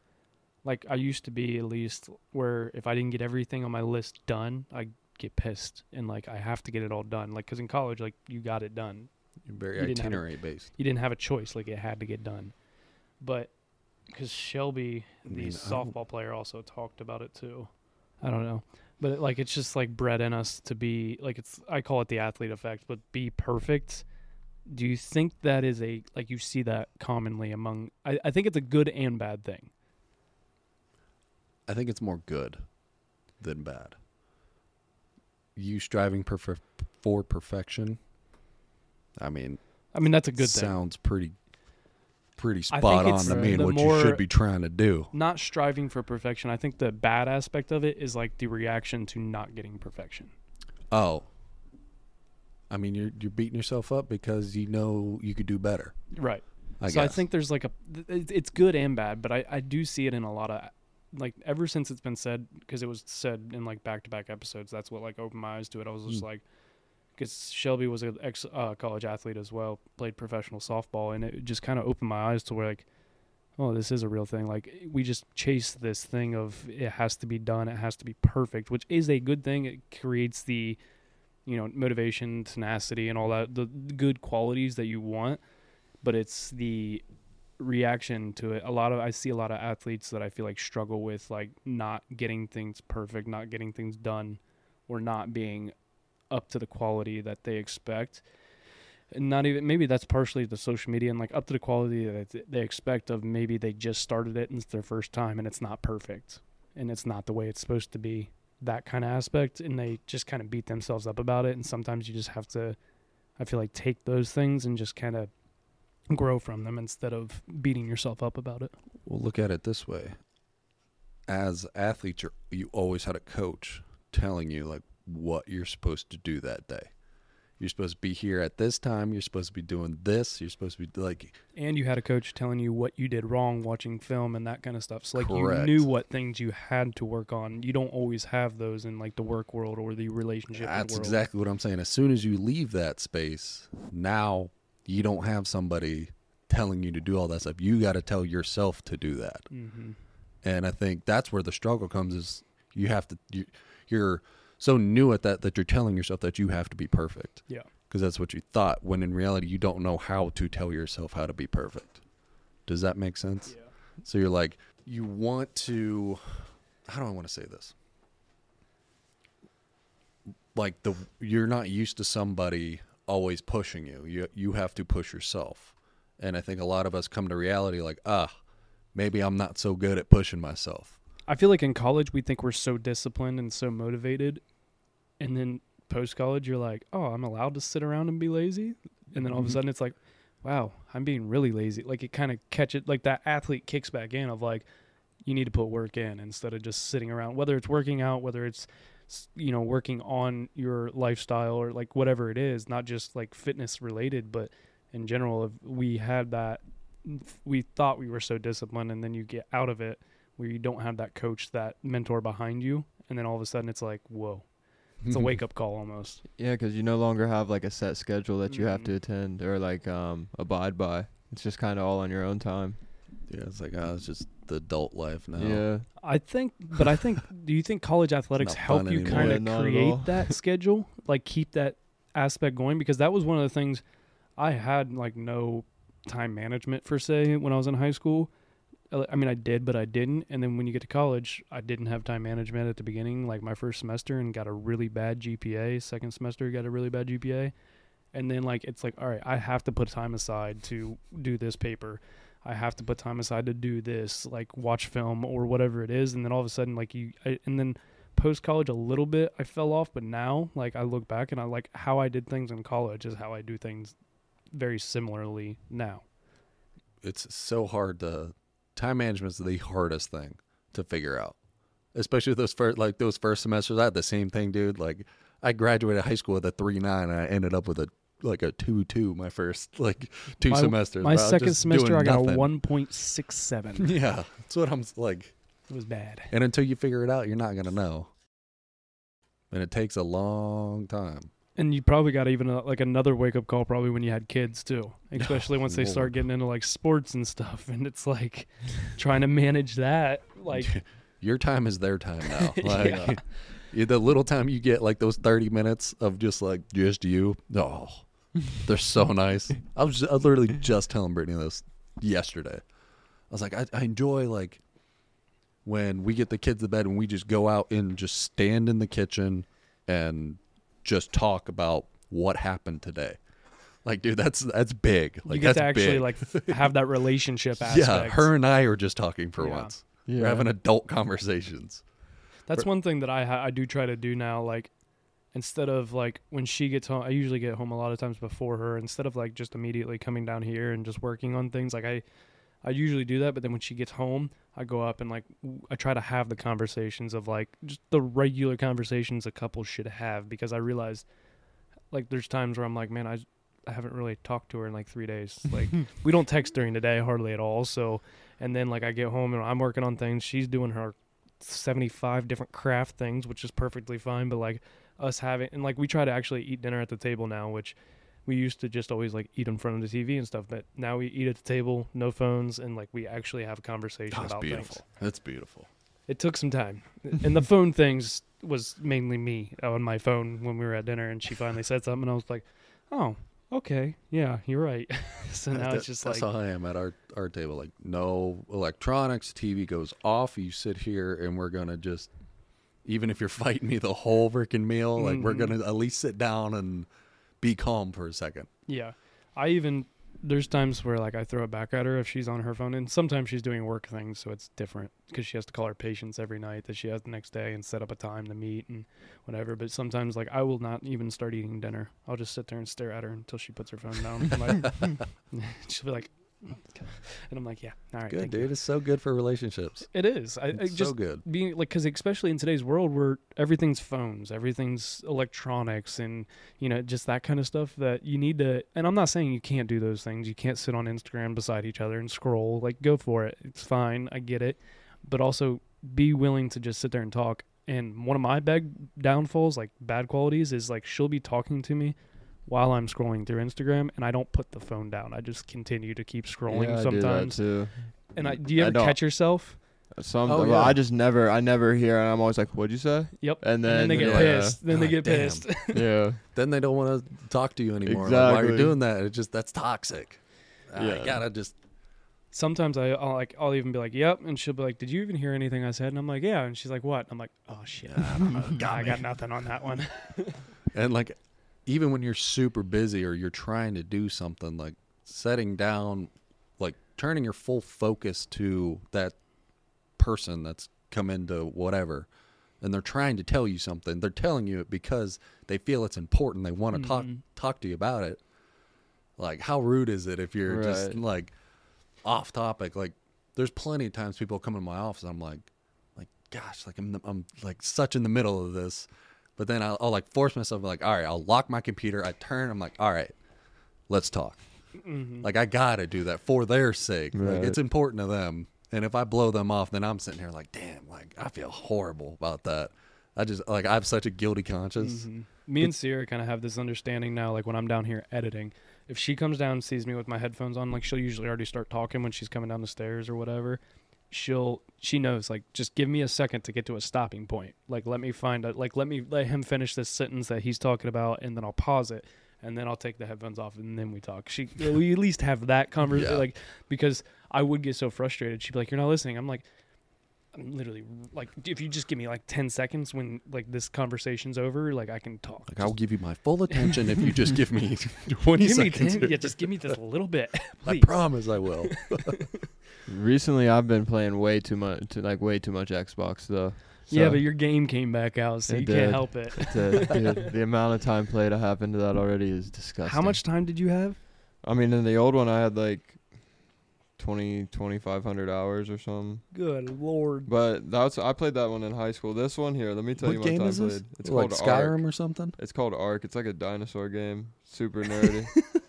like I used to be at least where if I didn't get everything on my list done, I get pissed and like I have to get it all done. Like cuz in college like you got it done. You're very You have a- itinerary based. You didn't have a choice like it had to get done. But cuz Shelby the I don't- softball player also talked about it too. I don't know, but it, like it's just like bred in us to be like it's. I call it the athlete effect, but be perfect. Do you think that is a like you see that commonly among? I, I think it's a good and bad thing. I think it's more good than bad. You striving perf- for perfection. I mean, I mean that's a good thing. sounds pretty, pretty I spot on to me. what you should be trying to do. Not striving for perfection. I think the bad aspect of it is like the reaction to not getting perfection. Oh, I mean, you're you're beating yourself up because you know you could do better. Right. I so I think there's like a it's good and bad, but I I do see it in a lot of like ever since it's been said because it was said in like back to back episodes. That's what like opened my eyes to it. I was just Mm. like, because Shelby was an ex uh, college athlete as well, played professional softball, and it just kind of opened my eyes to where like, oh, this is a real thing. Like we just chase this thing of it has to be done, it has to be perfect, which is a good thing. It creates the you know motivation, tenacity, and all that the, good qualities that you want but it's the reaction to it. A lot of I see a lot of athletes that I feel like struggle with like not getting things perfect, not getting things done, or not being up to the quality that they expect. And not even maybe that's partially the social media and like up to the quality that they expect of maybe they just started it and it's their first time and it's not perfect and it's not the way it's supposed to be. That kind of aspect and they just kind of beat themselves up about it and sometimes you just have to I feel like take those things and just kind of grow from them instead of beating yourself up about it. Well, look at it this way: as athletes, you always had a coach telling you like what you're supposed to do that day. You're supposed to be here at this time. You're supposed to be doing this. You're supposed to be like And you had a coach telling you what you did wrong watching film and that kind of stuff. So like Correct. you knew what things you had to work on. You don't always have those in like the work world or the relationship That's world. exactly what I'm saying. As soon as you leave that space, now you don't have somebody telling you to do all that stuff. You got to tell yourself to do that. hmm And I think that's where the struggle comes is you have to you, you're so new at that that you're telling yourself that you have to be perfect. Yeah. Because that's what you thought when in reality you don't know how to tell yourself how to be perfect. Does that make sense? Yeah. So you're like, you want to, how do I want to say this? Like the you're not used to somebody always pushing you. You you have to push yourself. And I think a lot of us come to reality like, ah, maybe I'm not so good at pushing myself. I feel like in college we think we're so disciplined and so motivated, and then post college you're like, oh, I'm allowed to sit around and be lazy, and then all of a Mhm. sudden it's like, wow, I'm being really lazy. Like it kind of catch it like that athlete kicks back in of like, you need to put work in instead of just sitting around. Whether it's working out, whether it's you know working on your lifestyle or like whatever it is, not just like fitness related, but in general, if we had that, we thought we were so disciplined, and then you get out of it where you don't have that coach, that mentor behind you, and then all of a sudden it's like, whoa, it's a wake up call almost. Yeah, because you no longer have like a set schedule that you have to attend or like um abide by. It's just kind of all on your own time. Yeah, it's like, oh, it's just the adult life now. Yeah. I think, but I think, do you think college athletics not help fun you anymore. kind Yeah, of not at all. create that schedule, like keep that aspect going? Because that was one of the things I had like no time management for say when I was in high school. I mean, I did, but I didn't. And then when you get to college, I didn't have time management at the beginning, like my first semester, and got a really bad GPA. Second semester, got a really bad GPA. And then, like, it's like, all right, I have to put time aside to do this paper. I have to put time aside to do this, like watch film or whatever it is, and then all of a sudden, like you, I, and then post college a little bit, I fell off, but now, like I look back and I like how I did things in college is how I do things very similarly now. It's so hard to time management is the hardest thing to figure out, especially with those first like those first semesters. I had the same thing, dude. Like I graduated high school with a three nine, and I ended up with a like a two two my first like two My- semesters. My but I was second semester, I got a one point six seven. Yeah, that's what I'm like. It was bad. And until you figure it out, you're not gonna know. And it takes a long time. And you probably got even uh like another wake up call probably when you had kids too, especially once they start getting into like sports and stuff, and it's like trying to manage that. Like, Your time is their time now. Like Yeah. the little time you get, like those thirty minutes of just like just you. Oh, they're so nice. I was I was literally just telling Brittany this yesterday. I was like, I, I enjoy like when we get the kids to bed and we just go out and just stand in the kitchen and just talk about what happened today. Like, dude, that's that's big. Like, you get that's to actually big. like have that relationship aspect. yeah, her and I are just talking for Yeah. once. Yeah. We're having adult conversations. That's one thing that I ha- I do try to do now. Like instead of like when she gets home, I usually get home a lot of times before her. Instead of like just immediately coming down here and just working on things, like I I usually do that. But then when she gets home, I go up and like w- I try to have the conversations of like just the regular conversations a couple should have because I realize like there's times where I'm like, man, I I haven't really talked to her in like three days. Like we don't text during the day hardly at all. So and then like I get home and I'm working on things. She's doing her 75 different craft things, which is perfectly fine. But like us having, and like we try to actually eat dinner at the table now, which we used to just always like eat in front of the TV and stuff. But now we eat at the table, no phones, and like we actually have a conversation That's about beautiful. things. That's beautiful. It took some time. and the phone things was mainly me on my phone when we were at dinner. And she finally said something, and I was like, oh, okay. Yeah, you're right. so now That- it's just that's like, how I am at our our table. Like no electronics, TV goes off. You sit here, and we're gonna just, even if you're fighting me the whole freaking meal, like we're Mhm. gonna at least sit down and be calm for a second. Yeah. I even there's times where like I throw it back at her if she's on her phone and sometimes she's doing work things so it's different because she has to call her patients every night that she has the next day and set up a time to meet and whatever but sometimes like I will not even start eating dinner. I'll just sit there and stare at her until she puts her phone down. Like, she'll be like. and I'm like, yeah, all right, Good, dude. you. It's so good for relationships. It is. I, I so good. being like because especially in today's world where everything's phones everything's electronics and you know just that kind of stuff that you need to and i'm not saying you can't do those things you can't sit on instagram beside each other and scroll like go for it it's fine i get it but also be willing to just sit there and talk and one of my big downfalls like bad qualities is like she'll be talking to me while i'm scrolling through instagram and i don't put the phone down i just continue to keep scrolling Yeah, I do that sometimes too. and i do you ever don't- catch yourself Some, Oh, yeah. I just never, I never hear, and I'm always like, "What'd you say?" Yep. And then, and then they get you're like, pissed. Then they get damn. pissed. yeah, Then they don't want to talk to you anymore. Like, why are you Exactly. doing that? It just that's toxic. I Yeah. gotta just Sometimes I, I'll like I'll even be like, "Yep," and she'll be like, "Did you even hear anything I said?" And I'm like, "Yeah," and she's like, "What?" I'm like, "Oh shit, I don't know. Got I got nothing on that one." And like, even when you're super busy or you're trying to do something, like setting down, like turning your full focus to that person that's come into whatever, and they're trying to tell you something. They're telling you it because they feel it's important. They want to talk Mhm. talk to you about it. Like, how rude is it if you're just like off topic? Like, there's plenty of times people come in my office. And I'm like, like, gosh, like I'm I'm like such in the middle of this. But then I'll, I'll like force myself like, all right, I'll lock my computer. I turn. I'm like, all right, let's talk. Mhm. Like I gotta do that for their sake. Like it's important to them. And if I blow them off, then I'm sitting here like, damn, like I feel horrible about that. I just like I have such a guilty conscience. Mhm. Me and Sierra kind of have this understanding now. Like when I'm down here editing, if she comes down and sees me with my headphones on, like she'll usually already start talking when she's coming down the stairs or whatever. She'll she knows like just give me a second to get to a stopping point. Like let me find a like let me let him finish this sentence that he's talking about, and then I'll pause it, and then I'll take the headphones off, and then we talk. She we at least have that conversation, Yeah. like because I would get so frustrated. She'd be like, "You're not listening." I'm like. I'm literally like, if you just give me like 10 seconds when like this conversation's over, like I can talk. Like I'll give you my full attention if you just give me 20 give me seconds. 10, yeah, just give me this little bit, I promise I will. Recently, I've been playing way too much, to like way too much Xbox though. yeah, but your game came back out, so It you did. can't help it. to, dude, the amount of time played I have into that already is disgusting. How much time did you have? I mean, in the old one, I had like 20, 2,500 hours or something. Good lord. But that's I played that one in high school. This one here, let me tell what you what game time is this? played. It's like called Skyrim Ark. or something? It's called Ark. It's like a dinosaur game. Super nerdy.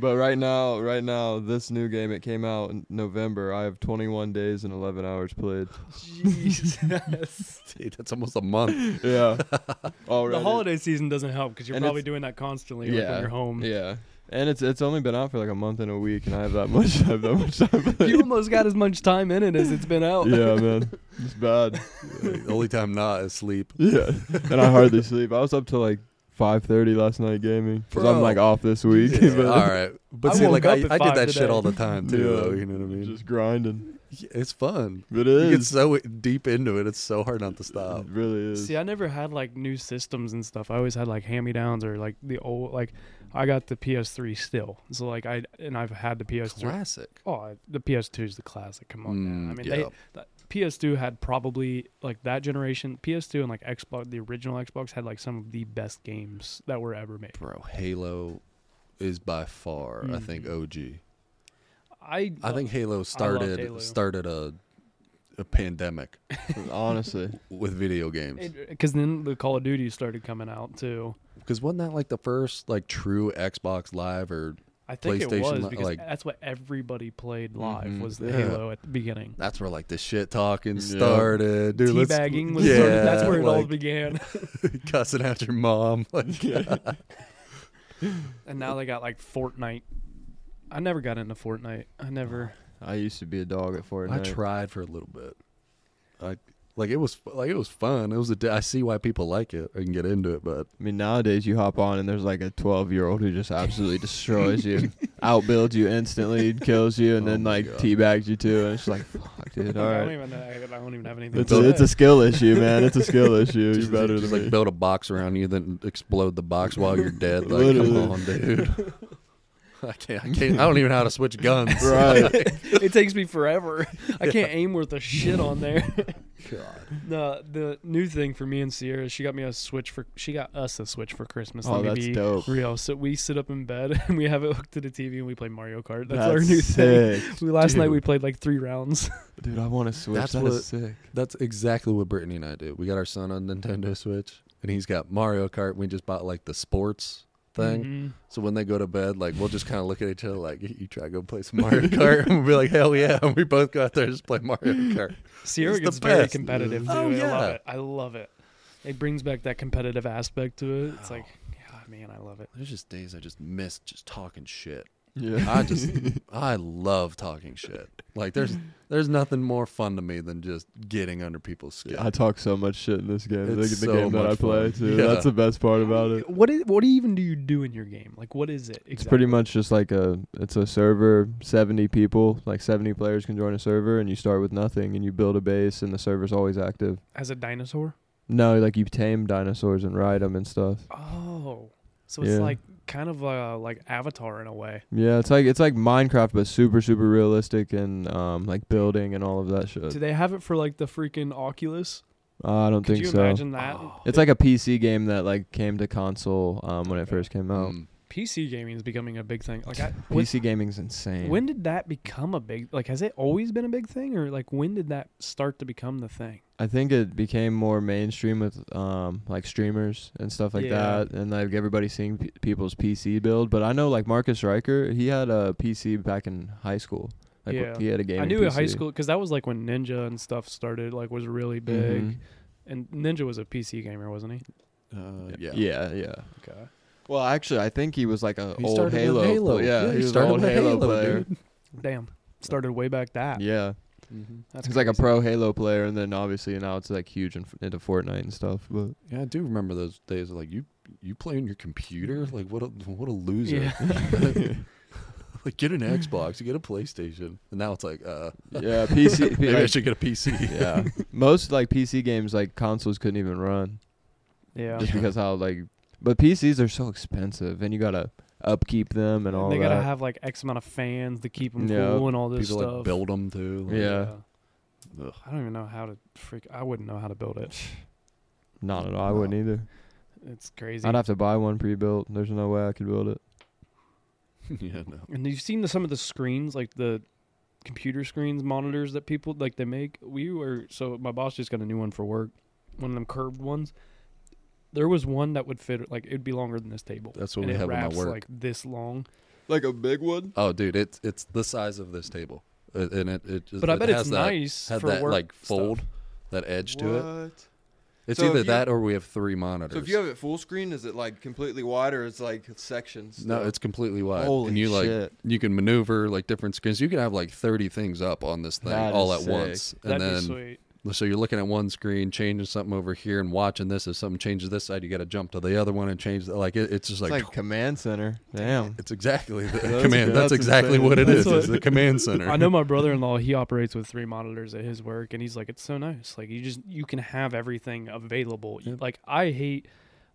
but right now, right now, this new game it came out in November. I have 21 days and 11 hours played. Jesus. Dude, that's almost a month. Yeah. Already. the holiday season doesn't help because you're And probably it's- doing that constantly like, when you're home. Yeah. And it's it's only been out for like a month and a week, and I have that much I have that much time. played. You almost got as much time in it as it's been out. yeah, man, it's bad. the only time not is sleep. Yeah, and I hardly sleep. I was up till like five thirty last night gaming because I'm like off this week. Yeah, but all right, but I see, like I, at I did five that shit all the time too, Yeah. though. You know what I mean? Just grinding. Yeah, it's fun. It is. You get so deep into it, it's so hard not to stop. It really is. See, I never had like new systems and stuff. I always had like hand me downs or like the old like I got the PS3 still. So like I and I've had the PS3. Classic. Oh, I- the PS2 is the classic. Come on, man. I Mm, mean, yeah. they that PS2 had probably like that generation. PS2 and like Xbox, the original Xbox had like some of the best games that were ever made. Bro, Halo is by far, I think, Mhm. OG. I I think Halo started Halo. started a a pandemic Honestly, with video games. because then the Call of Duty started coming out too. Because wasn't that like the first like true Xbox Live or I think it was because like- that's what everybody played live Mhm, was the yeah. Halo at the beginning. that's where like the shit talking Yeah. started, dude. Teabagging was yeah, started, that's where it all began. cussing at your mom. Like, and now they got like Fortnite. I never got into Fortnite. I never. I used to be a dog at Fortnite. I tried for a little bit. I like it was like it was fun. It was a. I see why people like it and get into it, but I mean, nowadays you hop on and there's like a 12 year old who just absolutely destroys you, outbuilds you instantly, kills you, and Oh then like God. teabags you too. And it's like, fuck, dude. All I don't right. even. I don't even have anything. It's to a, it's a skill issue, man. It's a skill issue. You're just, better just than like me. build a box around you, then explode the box while you're dead. Like, come on, dude. I can't. I can't. I don't even know how to switch guns. Right. it takes me forever. I can't aim worth a shit on there. God. no, the new thing for me and Sierra, she got me a Switch for. She got us a Switch for Christmas. Oh, that's be dope. real. So we sit up in bed and we have it hooked to the TV and we play Mario Kart. That's, our That's new thing. We last night we played like three rounds. Dude, I want to switch. That's That is what- sick. That's exactly what Brittany and I do. We got our son on Nintendo Switch, and he's got Mario Kart. We just bought like the sports thing. Mhm. So when they go to bed, like we'll just kind of look at each other like, "You try to go play some Mario Kart," and we'll be like, "Hell yeah!" And we both go out there and just play Mario Kart. Sierra It's gets very competitive too. Oh, I love yeah. it. I love it. It brings back that competitive aspect to it. It's Oh. like, God, man, I love it. There's just days I just miss just talking shit. Yeah. I just I love talking shit. Like there's there's nothing more fun to me than just getting under people's skin. I talk so much shit in this game. The, It's the so game that I play fun. too. Yeah. That's the best part about it. What is, what even do you do in your game? Like, what is it? Exactly? It's pretty much just like a it's a server, 70 people, like 70 players can join a server and you start with nothing and you build a base and the server's always active. as a dinosaur. No, like you tame dinosaurs and ride them and stuff. Oh, so it's Yeah. like kind of uh, like Avatar in a way. Yeah, it's like it's like Minecraft but super super realistic and um like building and all of that shit. Do they have it for like the freaking Oculus? Uh, I don't think so. Could think you so. imagine that? Oh. It's like a PC game that like came to console um when it first came out. Mm. PC gaming is becoming a big thing. Like, I, when, PC gaming's insane. when did that become a big? Like, has it always been a big thing, or like when did that start to become the thing? I think it became more mainstream with um like streamers and stuff like Yeah. that, and like everybody seeing p- people's PC build. But I know like Marcus Riker, he had a PC back in high school. Like Yeah. he had a game. I knew in high school because that was like when Ninja and stuff started. Like, was really big, Mm-hmm. and Ninja was a PC gamer, wasn't he? Uh, yeah. Yeah, yeah. Okay. Well, actually, I think he was like a He old Halo. Halo. Yeah, Yeah, he, he was started an old with Halo, Halo, player. dude. Damn. Started way back that. Yeah, Mhm. That's he's like a pro Halo player, and then obviously now it's like huge in, into Fortnite and stuff. But Yeah, I do remember those days. of, Like you, you play on your computer. Like what a what a loser. Yeah. like get an Xbox, you get a PlayStation, and now it's like, uh, Yeah, PC. maybe I should get a PC. yeah, most like PC games like consoles couldn't even run Yeah. just because how like. But PCs are so expensive, and you gotta upkeep them and all they gotta have like X amount of fans to keep them Yeah. cool and all this People stuff. like build them too. like, Yeah. Ugh. I don't even know how to freak. I wouldn't know how to build it. Not at all. I wouldn't either. It's crazy. I'd have to buy one pre-built. There's no way I could build it. yeah, no. And you've seen the, some of the screens, like the computer screens, monitors that people like they make. We were so my boss just got a new one for work, one of them curved ones. There was one that would fit like it'd be longer than this table. That's what and we it have in my wraps work. like this long. Like a big one. Oh, dude, it's it's the size of this table, Uh, and it it just, But I it bet has it's that, nice Had for that work like stuff. fold, that edge to it. It's So if either you- that or we have three monitors. So if you have it full screen, is it like completely wide or is it like sections? no, it's completely wide, Holy and you like shit. you can maneuver like different screens. You can have like thirty things up on this thing That all is at sick. once, That'd and be then sweet. So you're looking at one screen, changing something over here, and watching this. If something changes this side, you got to jump to the other one and change. The, like it, it's just It's like, like, command center. Damn. it's exactly the That's command. good. That's, That's exactly what it That's is. what- It's the command center. I know my brother-in-law. He operates with three monitors at his work, and he's like, "It's so nice. Like you just you can have everything available. Yep. Like I hate.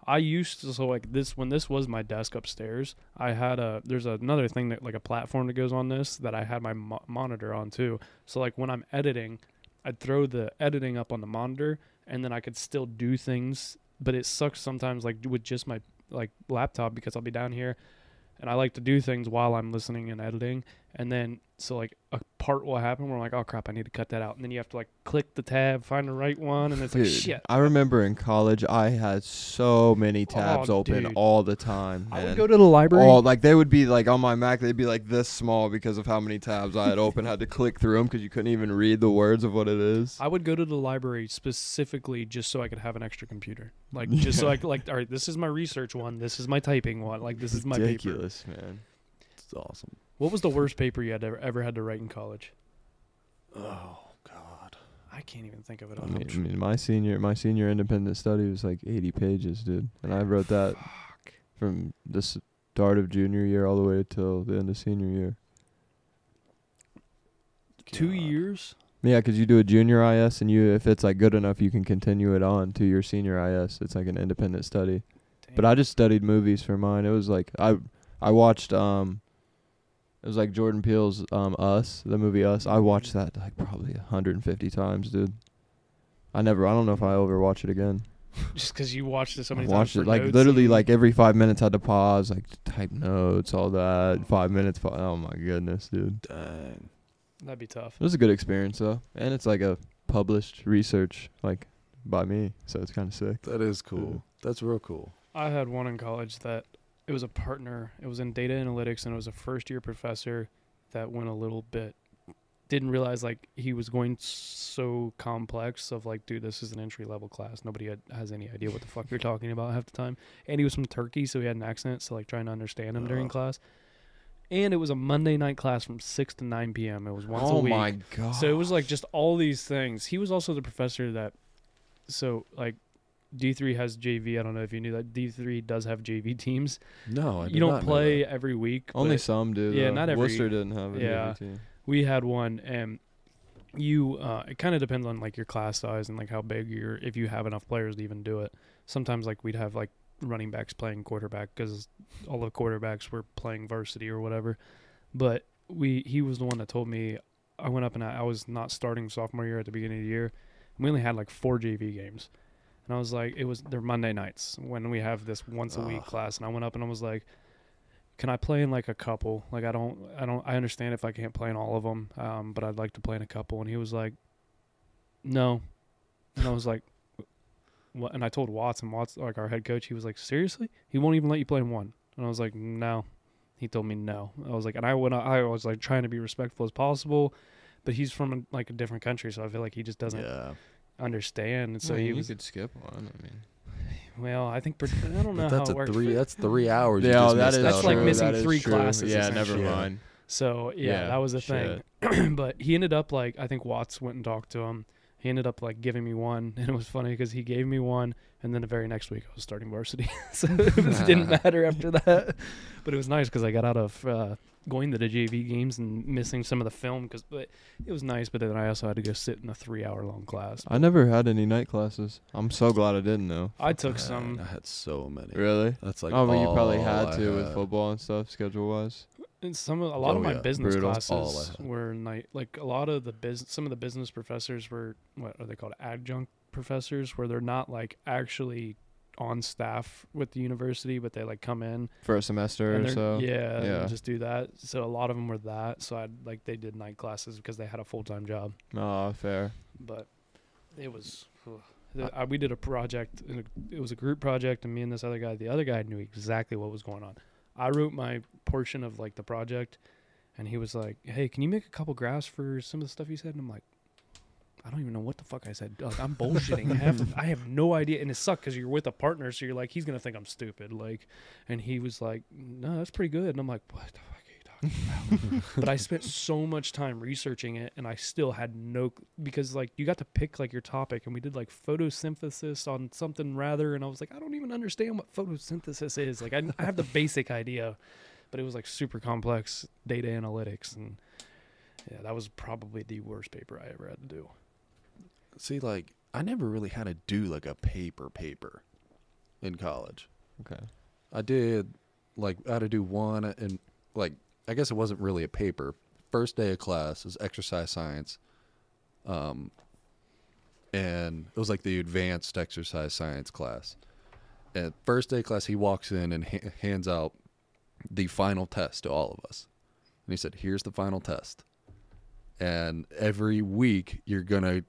I used to so like this when this was my desk upstairs. I had a there's another thing that like a platform that goes on this that I had my mo- monitor on too. So like when I'm editing, I'd throw the editing up on the monitor, and then I could still do things. But it sucks sometimes like with just my like laptop because I'll be down here and I like to do things while I'm listening and editing. And then so like a part will happen where I'm like, oh crap, I need to cut that out. And then you have to like click the tab, find the right one, and it's like Dude, shit. I remember in college, I had so many oh, tabs Oh, open dude. all the time. I would go to the library. Oh, like they would be like on my Mac, they'd be like this small because of how many tabs I had open. had to click through them because you couldn't even read the words of what it is. I would go to the library specifically just so I could have an extra computer. Like just so I could like, all right, this is my research one, this is my typing one, like this is my paper. Ridiculous, man. It's awesome. What was the worst paper you had ever, ever had to write in college? Oh God. I can't even think of it. I mean, I mean, my senior my senior independent study was like 80 pages, dude, and I wrote that from the start of junior year all the way till the end of senior year. two God. years. Yeah, 'cause you do a junior IS, and you if it's like good enough, you can continue it on to your senior IS. It's like an independent study. But I just studied movies for mine. It was like I I watched um it was like Jordan Peele's um Us, the movie Us. I watched that like probably 150 times, dude. I never I don't know if I ever watch it again. just because you watched it so I many watched times. it like notes literally and- like every 5 minutes I had to pause, like type notes, all that. 5 minutes. fi- Oh my goodness, dude. Dang. that'd be tough. It was a good experience though. And it's like a published research like by me, so it's kind of sick. That is cool. That's real cool. I had one in college that it was a partner. It was in data analytics, and it was a first year professor that went a little bit. Didn't realize like he was going so complex of like, dude, this is an entry level class. Nobody had, has any idea what the fuck you're talking about half the time. And he was from Turkey, so he had an accent. So like trying to understand him during class. And it was a Monday night class from six to nine p.m. It was once a week. oh week. my god. So it was like just all these things. He was also the professor that, so like, D three has JV. I don't know if you knew that D three does have JV teams. No, I you don't not know play that. every week. Only but some do. Yeah, though. not every- Wooster didn't have a yeah. JV team. we had one, and you. Uh, it kind of depends on like your class size and like how big your if you have enough players to even do it. Sometimes like we'd have like running backs playing quarterback because all the quarterbacks were playing varsity or whatever. But we he was the one that told me I went up and I, I was not starting sophomore year at the beginning of the year. And we only had like four JV games. And I was like, it was they're Monday nights when we have this once a week Ugh. class. And I went up and I was like, can I play in like a couple? Like I don't, I don't, I understand if I can't play in all of them, um, but I'd like to play in a couple. And he was like, no. And I was like, what? And I told Watson, Watson, like our head coach, he was like, seriously? He won't even let you play in one. And I was like, no. He told me no. I was like, and I went, I was like trying to be respectful as possible, but he's from like a different country, so I feel like he just doesn't Yeah. Understand. So I mean, he you was, could skip one. I mean, well, I think, I don't know But that's how a it works. three. That's three hours. you yeah, just that That's out like true. missing That is three true. classes, Yeah, never essentially. mind. So yeah, Yeah, that was the shit. thing. but he ended up like I think Watts went and talked to him. He ended up like giving me one, and it was funny because he gave me one, and then the very next week I was starting varsity, so it didn't matter after that. But it was nice because I got out of uh, going to the JV games and missing some of the film because but it was nice. But then I also had to go sit in a three-hour-long class. I never had any night classes. I'm so glad I didn't though. I took Man, some. I had so many. Really? That's like oh, but you probably had I to with football and stuff, schedule wise. And some of, a lot of Oh, my yeah. business Brutal. Classes were night like a lot of the business some of the business professors were what are they called adjunct professors where they're not like actually on staff with the university but they like come in For a semester or so. yeah, Yeah. just do that so a lot of them were that so I like they did night classes because they had a full-time job Oh, fair. but it was ugh. I, we did a project it was a group project and me and this other guy the other guy knew exactly what was going on i wrote my portion of like the project and he was like hey can you make a couple graphs for some of the stuff you said and i'm like I don't even know what the fuck I said. Like, I'm bullshitting. I have, I have no idea, and it sucked because you're with a partner, so you're like, he's gonna think I'm stupid. Like, and he was like, no, that's pretty good, and I'm like, what the fuck are you talking about? but I spent so much time researching it, and I still had no because like you got to pick like your topic, and we did like photosynthesis on something rather, and I was like, I don't even understand what photosynthesis is. Like I, I have the basic idea, but it was like super complex data analytics, and yeah, that was probably the worst paper I ever had to do. See, like I never really had to do like a paper paper in college. Okay. I did like I had to do one and like I guess it wasn't really a paper. First day of class is exercise science. Um and it was like the advanced exercise science class. And first day of class he walks in and ha- hands out the final test to all of us. And he said, "Here's the final test." And every week you're going to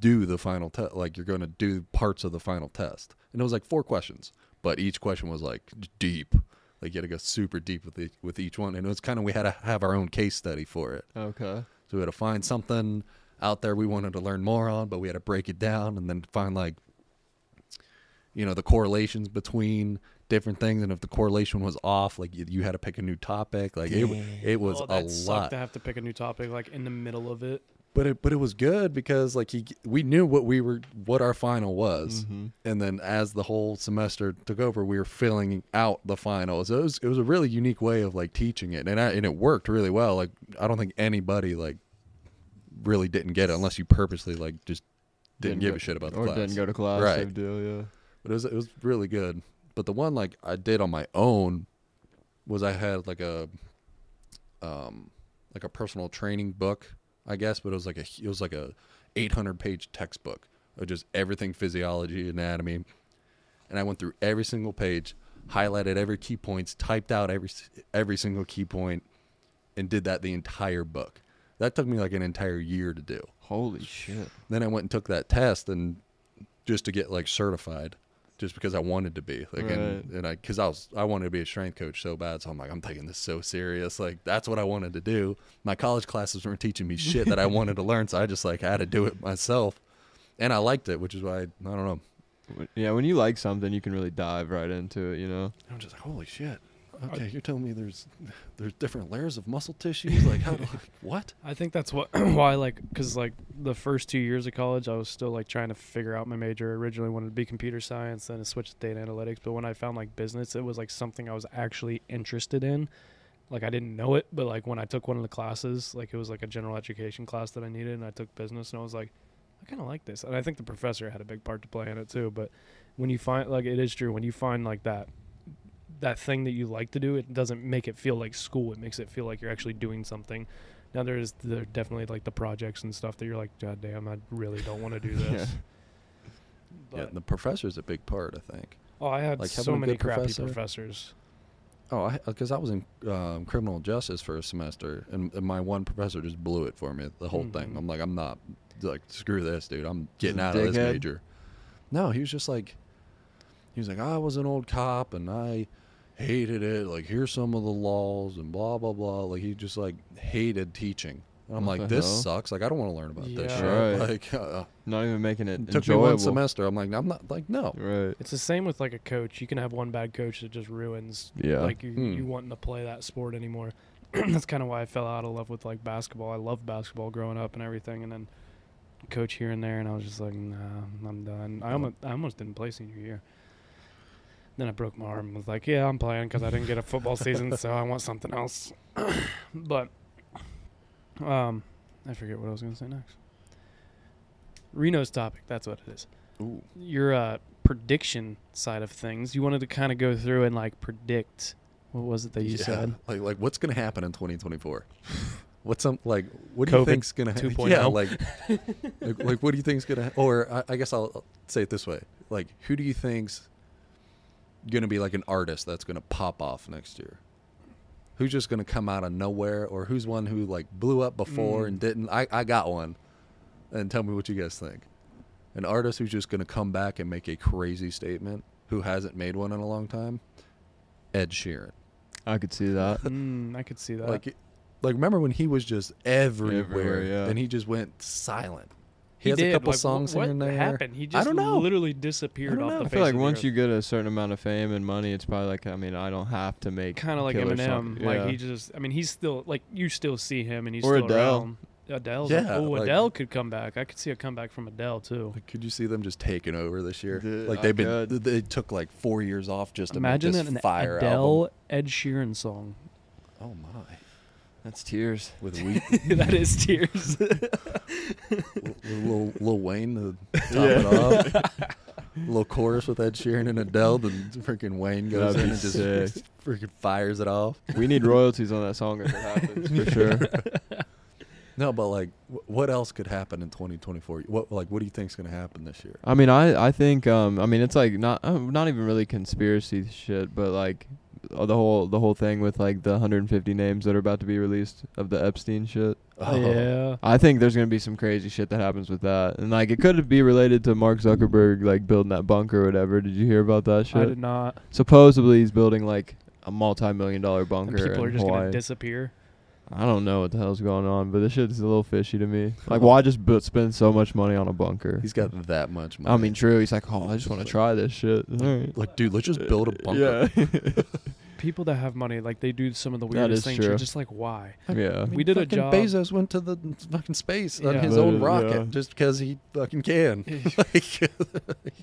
do the final test like you're going to do parts of the final test. And it was like four questions but each question was like deep. Like you had to go super deep with the, with each one, and it was kind of we had to have our own case study for it. Okay. So we had to find something out there we wanted to learn more on, but we had to break it down and then find like, you know, the correlations between different things, and if the correlation was off, like you, you had to pick a new topic. Like it it was oh, a that sucked lot to have to pick a new topic like in the middle of it. But it but it was good because like he we knew what we were what our final was Mhm. and then as the whole semester took over we were filling out the finals it was it was a really unique way of like teaching it and I, and it worked really well like I don't think anybody like really didn't get it unless you purposely like just didn't, give go- a shit about the or class didn't go to class. Right. Deal, yeah. but it was it was really good. But the one like I did on my own was I had like a um like a personal training book, I guess, but it was like a it was like a 800 page textbook of just everything physiology, anatomy. And I went through every single page, highlighted every key points, typed out every every single key point and did that the entire book. That took me like an entire year to do. Holy shit. Then I went and took that test and just to get like certified, just because I wanted to be like and, Right. and I because I was I wanted to be a strength coach so bad, so I'm like I'm taking this so serious. Like that's what I wanted to do. My college classes weren't teaching me shit that I wanted to learn, so I just like had to do it myself, and I liked it, which is why I, I don't know. Yeah, when you like something, you can really dive right into it, you know? I'm just like holy shit. Okay, you're telling me there's there's different layers of muscle tissues. Like how? what? I think that's what why like because like the first two years of college I was still like trying to figure out my major. Originally wanted to be computer science, then I switched to data analytics. But when I found like business, it was like something I was actually interested in. Like I didn't know it, but like when I took one of the classes, like it was like a general education class that I needed, and I took business, and I was like, I kind of like this. And I think the professor had a big part to play in it too. But when you find like it is true when you find like that that thing that you like to do, it doesn't make it feel like school. It makes it feel like you're actually doing something. Now there's there definitely like the projects and stuff that you're like, God damn, I really don't want to do this. yeah, But, the professor's a big part, I think. oh, I had like so many crappy professor. professors. Oh, I because I was in um, criminal justice for a semester, and, and my one professor just blew it for me the whole thing. Mhm. I'm like, I'm not like screw this, dude. I'm getting out of this dickhead? major. No, he was just like, he was like, I was an old cop and I hated it. Like, here's some of the laws and blah blah blah. Like, he just like hated teaching. And I'm What like, the this hell? sucks. Like, I don't want to learn about this Yeah. shit. Right. Like, uh, Not even making it it took enjoyable. me one semester. I'm like, I'm not like, no. Right. It's the same with like a coach. You can have one bad coach that just ruins Yeah. like you, Hmm. you wanting to play that sport anymore. That's kind of why I fell out of love with like basketball. I loved basketball growing up and everything, and then coach here and there, and I was just like, nah, I'm done. I almost I almost didn't play senior year. Then I broke my arm. and Was like, yeah, I'm playing because I didn't get a football season, so I want something else. but, um, I forget what I was gonna say next. Reno's topic. That's what it is. Ooh. Your uh, prediction side of things. You wanted to kind of go through and like predict. What was it that you Yeah, said? Like, like what's gonna happen in 2024? What's some like? What do you think's gonna happen? Yeah, like, like, like, what do you think's gonna? Or I, I guess I'll I'll say it this way: like, who do you think's gonna be like an artist that's gonna pop off next year? Who's just gonna come out of nowhere, or who's one who like blew up before Mm. and didn't? I I got one, and tell me what you guys think. An artist who's just gonna come back and make a crazy statement, who hasn't made one in a long time. Ed Sheeran. I could see that. Mm, I could see that. Like, like remember when he was just everywhere, Everywhere, yeah. and he just went silent. He He, has did. a couple like, wh- songs what here and there. happened? He just I just don't know. literally disappeared I don't off know. the I I face feel like of once earth. you get a certain amount of fame and money, it's probably like I mean I don't have to make kind of like Eminem. song- Like he just, I mean, he's still like you still see him and he's Or still Adele. around. Adele's Yeah, oh, like- Adele could come back. I could see a comeback from Adele too. Like, could you see them just taking over this year? Dude, like they've been, could. they took like four years off just to Imagine make that this an fire Adele album. Ed Sheeran song. Oh my, That's tears. with we, that is tears. with Lil, Lil Wayne to top it off. A little chorus with Ed Sheeran and Adele, then freaking Wayne goes That'd in be and just sick. freaking fires it off. We need royalties on that song if it happens for sure. No, but like, what else could happen in 2024? What like, what do you think's gonna happen this year? I mean, I I think um I mean it's like not uh, not even really conspiracy shit, but like Uh, the whole the whole thing with like the 150 names that are about to be released of the Epstein shit. Oh, yeah. I think there's gonna be some crazy shit that happens with that, and like it could be related to Mark Zuckerberg like building that bunker or whatever. Did you hear about that shit? I did not. Supposedly he's building like a multi-million dollar And bunker people are in just Hawaii. gonna disappear. I don't know what the hell's going on, but this shit's a little fishy to me. Like, why just bu- spend so much money on a bunker? He's got that much money. I mean, true. He's like, oh, I just want to try this shit. All right. like, dude, let's just build a bunker. Yeah. People that have money, like they do some of the weirdest is things. true. You're just like, why? yeah. I mean, We did a fucking job- Bezos went to the fucking space on Yeah. his own Yeah. rocket just because he fucking can,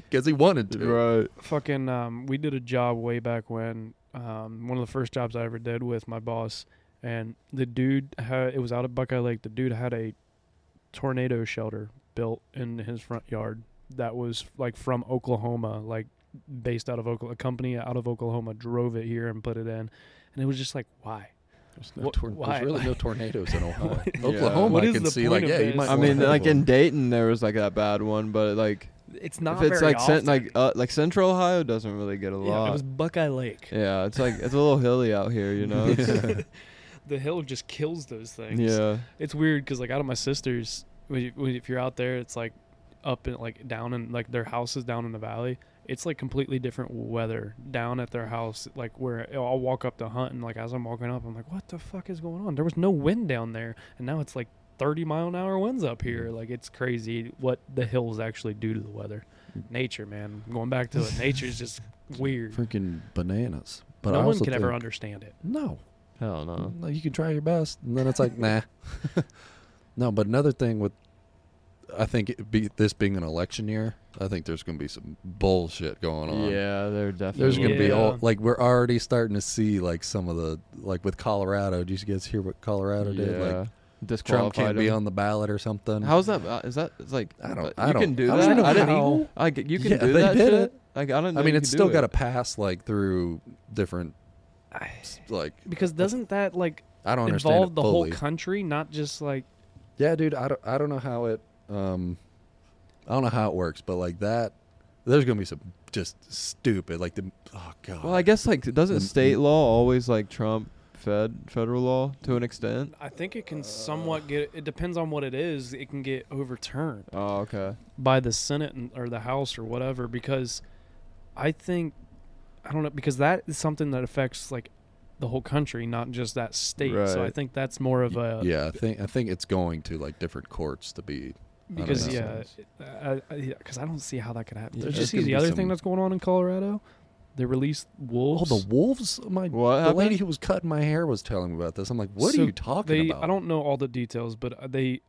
because he wanted to. Right. fucking um we did a job way back when um one of the first jobs I ever did with my boss and the dude had it was out of Buckeye Lake the dude had a tornado shelter built in his front yard that was like from Oklahoma like based out of Oklahoma a company out of Oklahoma drove it here and put it in and it was just like why There's, no What- tor- why? there's really no tornadoes in Ohio. Oklahoma, What I can the see. point Like, yeah, you might. I mean, like one. in Dayton, there was like that bad one, but like it's not if it's very like cent- like uh, like Central Ohio doesn't really get a yeah, lot. it was Buckeye Lake yeah, it's like it's a little hilly out here, you know. It's- the hill just kills those things. Yeah. it's weird because like out of my sisters when you, when, if you're out there it's like up and like down in like their house is down in the valley. It's like completely different weather down at their house like where i'll walk up to hunt and like as i'm walking up i'm like what the fuck is going on? There was no wind down there and now it's like 30 mile an hour winds up here. Mm. Like it's crazy what the hills actually do to the weather. Mm. Nature man. Going back to it. Nature's just weird. Freaking bananas. But no I one also can ever understand it. No, Hell no. no, you can try your best, and then it's like, nah. no, but another thing with, I think it be this being an election year, I think there's going to be some bullshit going on. Yeah, they're definitely. There's going to be all like we're already starting to see like some of the like with Colorado. Did you guys hear what Colorado did? Like Trump can't be on the ballot or something. How's that? Uh, is that? It's like I don't- uh, I you don't- can do I that. don't know I didn't. how- Like you can Yeah, do they that did shit. it. Like I don't know. I mean, it's still got to pass like through different like because doesn't that like I don't involve it the fully. whole country not just like Yeah, dude, I don't, I don't know how it um I don't know how it works, but like that there's going to be some just stupid like the oh god. Well, I guess like doesn't The- state law always like trump fed federal law to an extent? I think it can somewhat get. It depends on what it is. It can get overturned Oh, okay. by the Senate and, or the House or whatever because I think I don't know because that is something that affects like the whole country, not just that state. So I think that's more of a yeah, I think I think it's going to like different courts to be because yeah, because I, don't see how that could happen. Yeah, Did you see the other some- thing that's going on in Colorado? They released Oh, wolves. the wolves! My What the happened? lady who was cutting my hair was telling me about this. I'm like, what So are you talking they, about? I don't know all the details, but uh, they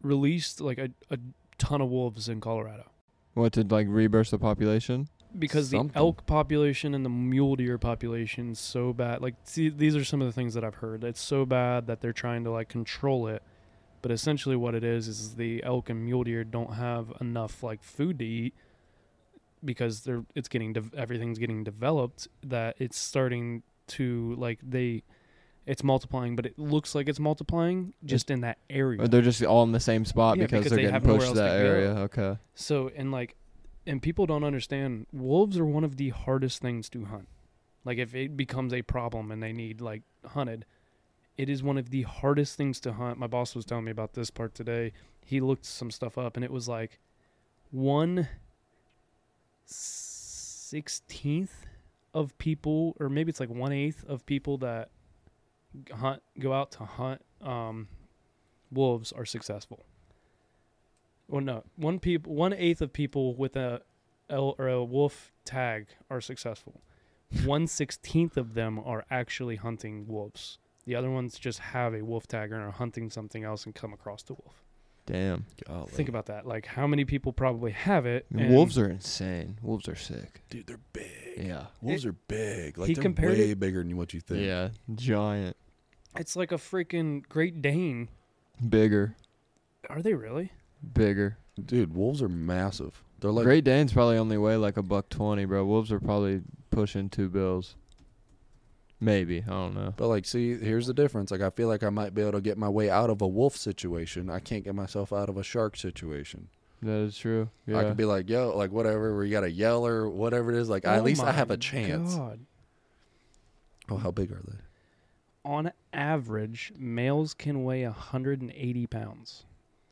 released like a, a ton of wolves in Colorado. What to like reburst the population? Because Something. the elk population and the mule deer population is so bad. Like, see, these are some of the things that I've heard. It's so bad that they're trying to like control it. But essentially, what it is is the elk and mule deer don't have enough like food to eat because they're it's getting de- everything's getting developed that it's starting to like they it's multiplying, but it looks like it's multiplying just in that area. Or they're just all in the same spot Yeah, because, because they're they getting pushed to to that go. area. Okay. So and like, and people don't understand. Wolves are one of the hardest things to hunt. Like if it becomes a problem and they need like hunted, it is one of the hardest things to hunt. My boss was telling me about this part today. He looked some stuff up and it was like one sixteenth of people, or maybe it's like one eighth of people that hunt go out to hunt um, wolves are successful. Well, no, one people, one eighth of people with a L or a wolf tag are successful. One sixteenth of them are actually hunting wolves. The other ones just have a wolf tag and are hunting something else and come across the wolf. Damn. Golly. Think about that. Like how many people probably have it? I mean, wolves are insane. Wolves are sick. dude, they're big. Yeah. Wolves are big. Like he they're compared way it- bigger than what you think. Yeah. Giant. It's like a freaking Great Dane. Bigger. Are they really? Bigger. Dude, wolves are massive. They're like Great Danes probably only weigh like a buck twenty, bro. Wolves are probably pushing two bills. Maybe. I don't know. But like, see, here's the difference. Like, I feel like I might be able to get my way out of a wolf situation. I can't get myself out of a shark situation. That is true. Yeah. I could be like, yo, like whatever, where you got to yell or whatever it is. Like, Oh at least I have a chance. God. Oh, how big are they? On average, males can weigh 180 pounds.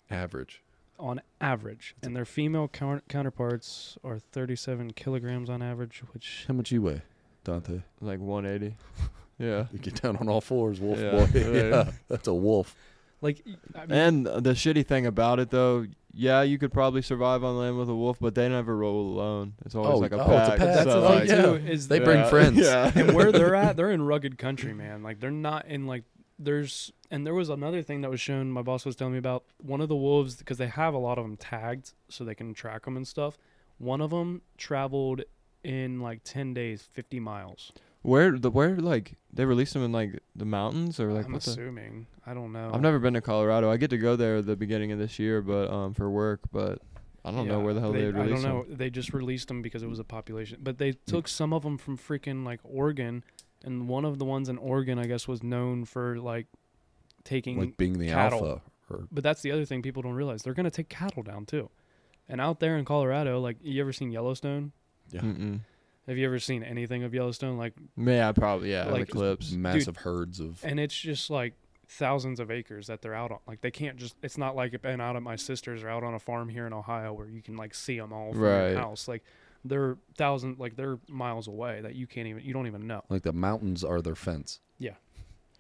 Average. On average, and their female counter- counterparts are 37 kilograms on average, which How much you weigh, Dante? like one eighty. yeah. You get down on all fours, wolf Yeah, boy. yeah. yeah, that's a wolf. like I mean, And the shitty thing about it though, yeah, you could probably survive on land with a wolf, but they never roll alone. It's always Oh, like a oh, pack. it's a pack. that's so, the like, thing yeah. too is They the- bring friends. Yeah. and where they're at, they're in rugged country, man. Like they're not in like there's and there was another thing that was shown. My boss was telling me about one of the wolves because they have a lot of them tagged so they can track them and stuff. One of them traveled in like 10 days, 50 miles. Where the where like they released them in like the mountains or like I'm assuming. I don't know. I've never been to Colorado. I get to go there at the beginning of this year, but um for work, but I don't know where the hell they, would I don't know. them. They just released them because it was a population, but they took some of them from freaking like Oregon, and one of the ones in Oregon, I guess, was known for like taking. Like being the cattle. alpha. Or but that's the other thing people don't realize. They're gonna take cattle down too, and out there in Colorado, like you ever seen Yellowstone? yeah, Mm-mm. Have you ever seen anything of Yellowstone? Like, Yeah, probably yeah, Like- the clips. massive herds of. and it's just like thousands of acres that they're out on. Like they can't just. It's not like it being out at my sister's or out on a farm here in Ohio where you can like see them all from Right. your house. Like they're thousand, like they're miles away that you can't even. You don't even know. Like the mountains are their fence. Yeah,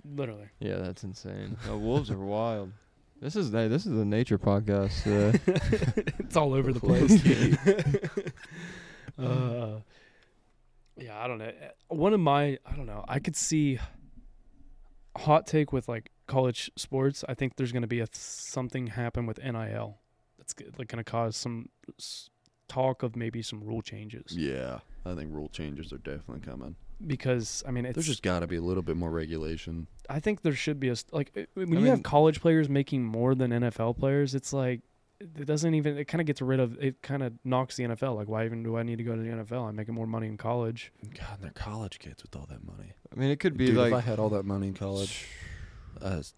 literally. Yeah, that's insane. Uh, wolves are wild. This is hey, this is a nature podcast today. it's all over the place. uh, yeah, I don't know. One of my, I don't know. I could see hot take with like college sports. I think there's going to be a something happen with NIL. That's like going to cause some s- talk of maybe some rule changes Yeah, I think rule changes are definitely coming. because I mean it's There's just got to be a little bit more regulation. I think there should be a like uh, when I you have college players making more than NFL players, it's like it doesn't even it kind of gets rid of it kind of knocks the NFL. Like why even do I need to go to the NFL? I'm making more money in college. God, and they're college kids with all that money. I mean, it could be Dude, like if I had all that money in college, that's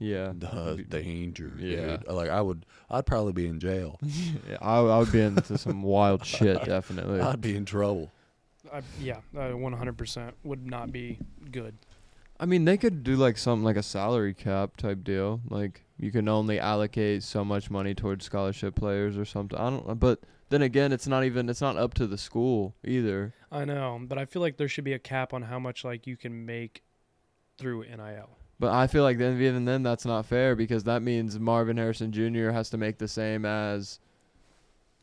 yeah, the danger. Yeah. dude. Like I would, I'd probably be in jail. yeah I, I would be into some wild shit definitely. I'd be in trouble. I, yeah, uh, 100% would not be good. I mean, they could do like something like a salary cap type deal. Like you can only allocate so much money towards scholarship players or something. I don't. But then again, it's not even. It's not up to the school either. I know, but I feel like there should be a cap on how much like you can make through NIL. But I feel like then even then that's not fair because that means Marvin Harrison Jr. has to make the same as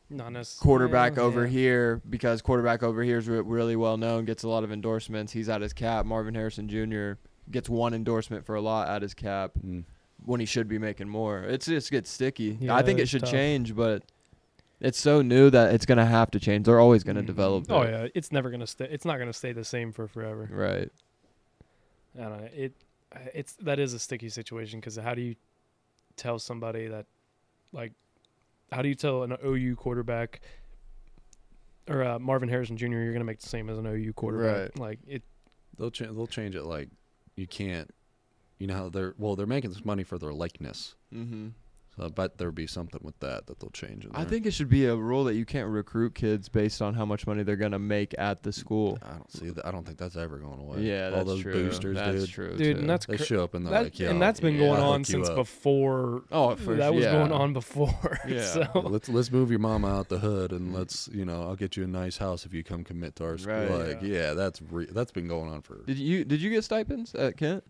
Not necessarily quarterback over here because quarterback over here is re- really well known, gets a lot of endorsements. He's at his cap. Marvin Harrison Jr. gets one endorsement for a lot at his cap Mm. when he should be making more. It's just gets sticky. Yeah, I think it should tough. change, but It's so new that it's gonna have to change. They're always gonna Mhm. develop. Oh it. yeah, it's never gonna stay. It's not gonna stay the same for forever. Right. I don't know. It, it's that is a sticky situation because how do you tell somebody that, like, how do you tell an OU quarterback or uh, Marvin Harrison Jr. you're gonna make the same as an OU quarterback? Right. Like it. They'll change. They'll change it. Like you can't. You know how they're well. They're making this money for their likeness. Mm-hmm. So I bet there'll be something with that that they'll change. In I think it should be a rule that you can't recruit kids based on how much money they're gonna make at the school. I don't see that. I don't think that's ever going away. Yeah, all that's those true. boosters, that's dude. true, Dude, too. and that's They cr- show up and they're That, like, "Yo, and that's been yeah, going I'll on since up." before. Oh, for that was yeah. going on before. Yeah. so let's let's move your mama out the hood and mm. let's you know I'll get you a nice house if you come commit to our school. Right. Like Yeah. yeah, that's re- that's been going on for Did you did you get stipends at Kent?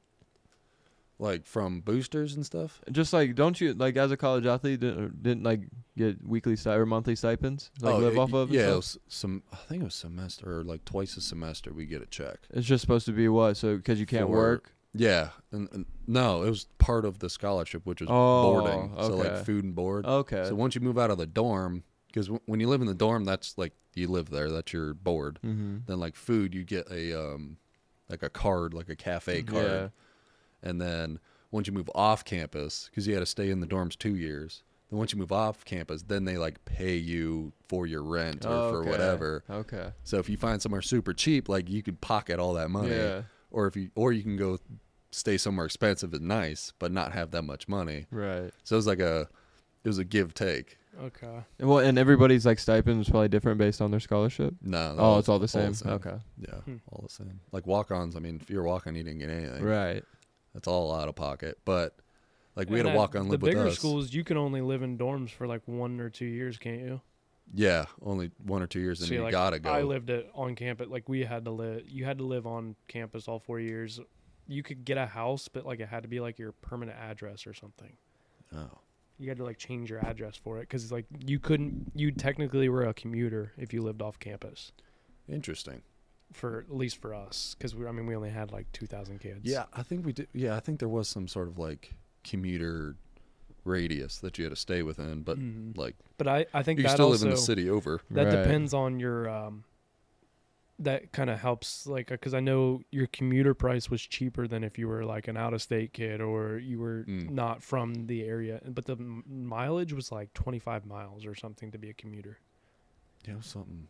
Like from boosters and stuff. Just like don't you like as a college athlete didn't, didn't like get weekly sti- or monthly stipends like oh, live it- off of? yeah, it was some I think it was semester or like twice a semester we get a check. It's just supposed to be what? So because you can't For- work. Yeah, and, and no, it was part of the scholarship, which was Oh, boarding. So like food and board. Okay. So once you move out of the dorm, because w- when you live in the dorm, that's like you live there. That's your board. mm-hmm. Then like food, you get a um, like a card, like a cafe card. Yeah. And then once you move off campus, because you had to stay in the dorms two years. Then once you move off campus, then they like pay you for your rent or for okay. whatever. Okay. So if you find somewhere super cheap, like you could pocket all that money. Yeah. Or if you or you can go stay somewhere expensive and nice, but not have that much money. Right. So it was like a it was a give take. okay. And well, and everybody's like stipend is probably different based on their scholarship. No, that Oh, was it's all the same. Okay. Yeah, Hmm. all the same. Like walk-ons. I mean, if you're a walk-on, you didn't get anything. Right. That's all out of pocket. But like we had And a at walk-on live The with bigger us. schools, you can only live in dorms for like one or two years, can't you? Yeah, only one or two years, and See, you like, gotta go. I lived it on campus. Like we had to live. You had to live on campus all four years. You could get a house, but like it had to be like your permanent address or something. oh, You had to like change your address for it because like you couldn't. You technically were a commuter if you lived off campus. interesting. For at least for us, because we. I mean, we only had like two thousand kids. Yeah, I think we did. Yeah, I think there was some sort of like commuter radius that you had to stay within, but Mhm. like But I, I think you that still also live in the city over. that Right. depends on your um. That kind of helps, like, because I know your commuter price was cheaper than if you were like an out of state kid or you were Mm. not from the area. But the m- mileage was like 25 miles or something to be a commuter. Yeah, something.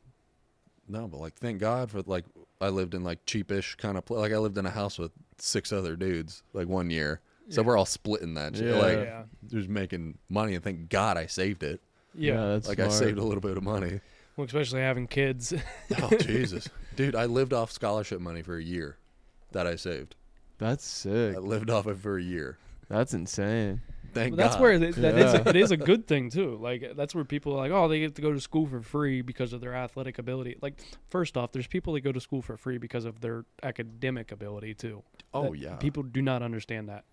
No, but like, thank God for like I lived in like cheapish kind of pla Like I lived in a house with six other dudes like one year, so Yeah. we're all splitting that shit. Yeah. Like yeah. just making money, and thank God I saved it. Yeah. that's like I smart. saved a little bit of money. Well, especially having kids. Oh Jesus, dude! I lived off scholarship money for a year that I saved. That's sick. I lived off it for a year. That's insane. Thank that's God. where it, that is Yeah. it is a good thing too. Like that's where people are like, oh, they get to go to school for free because of their athletic ability. Like first off, there's people that go to school for free because of their academic ability too. Oh That- yeah. people do not understand that.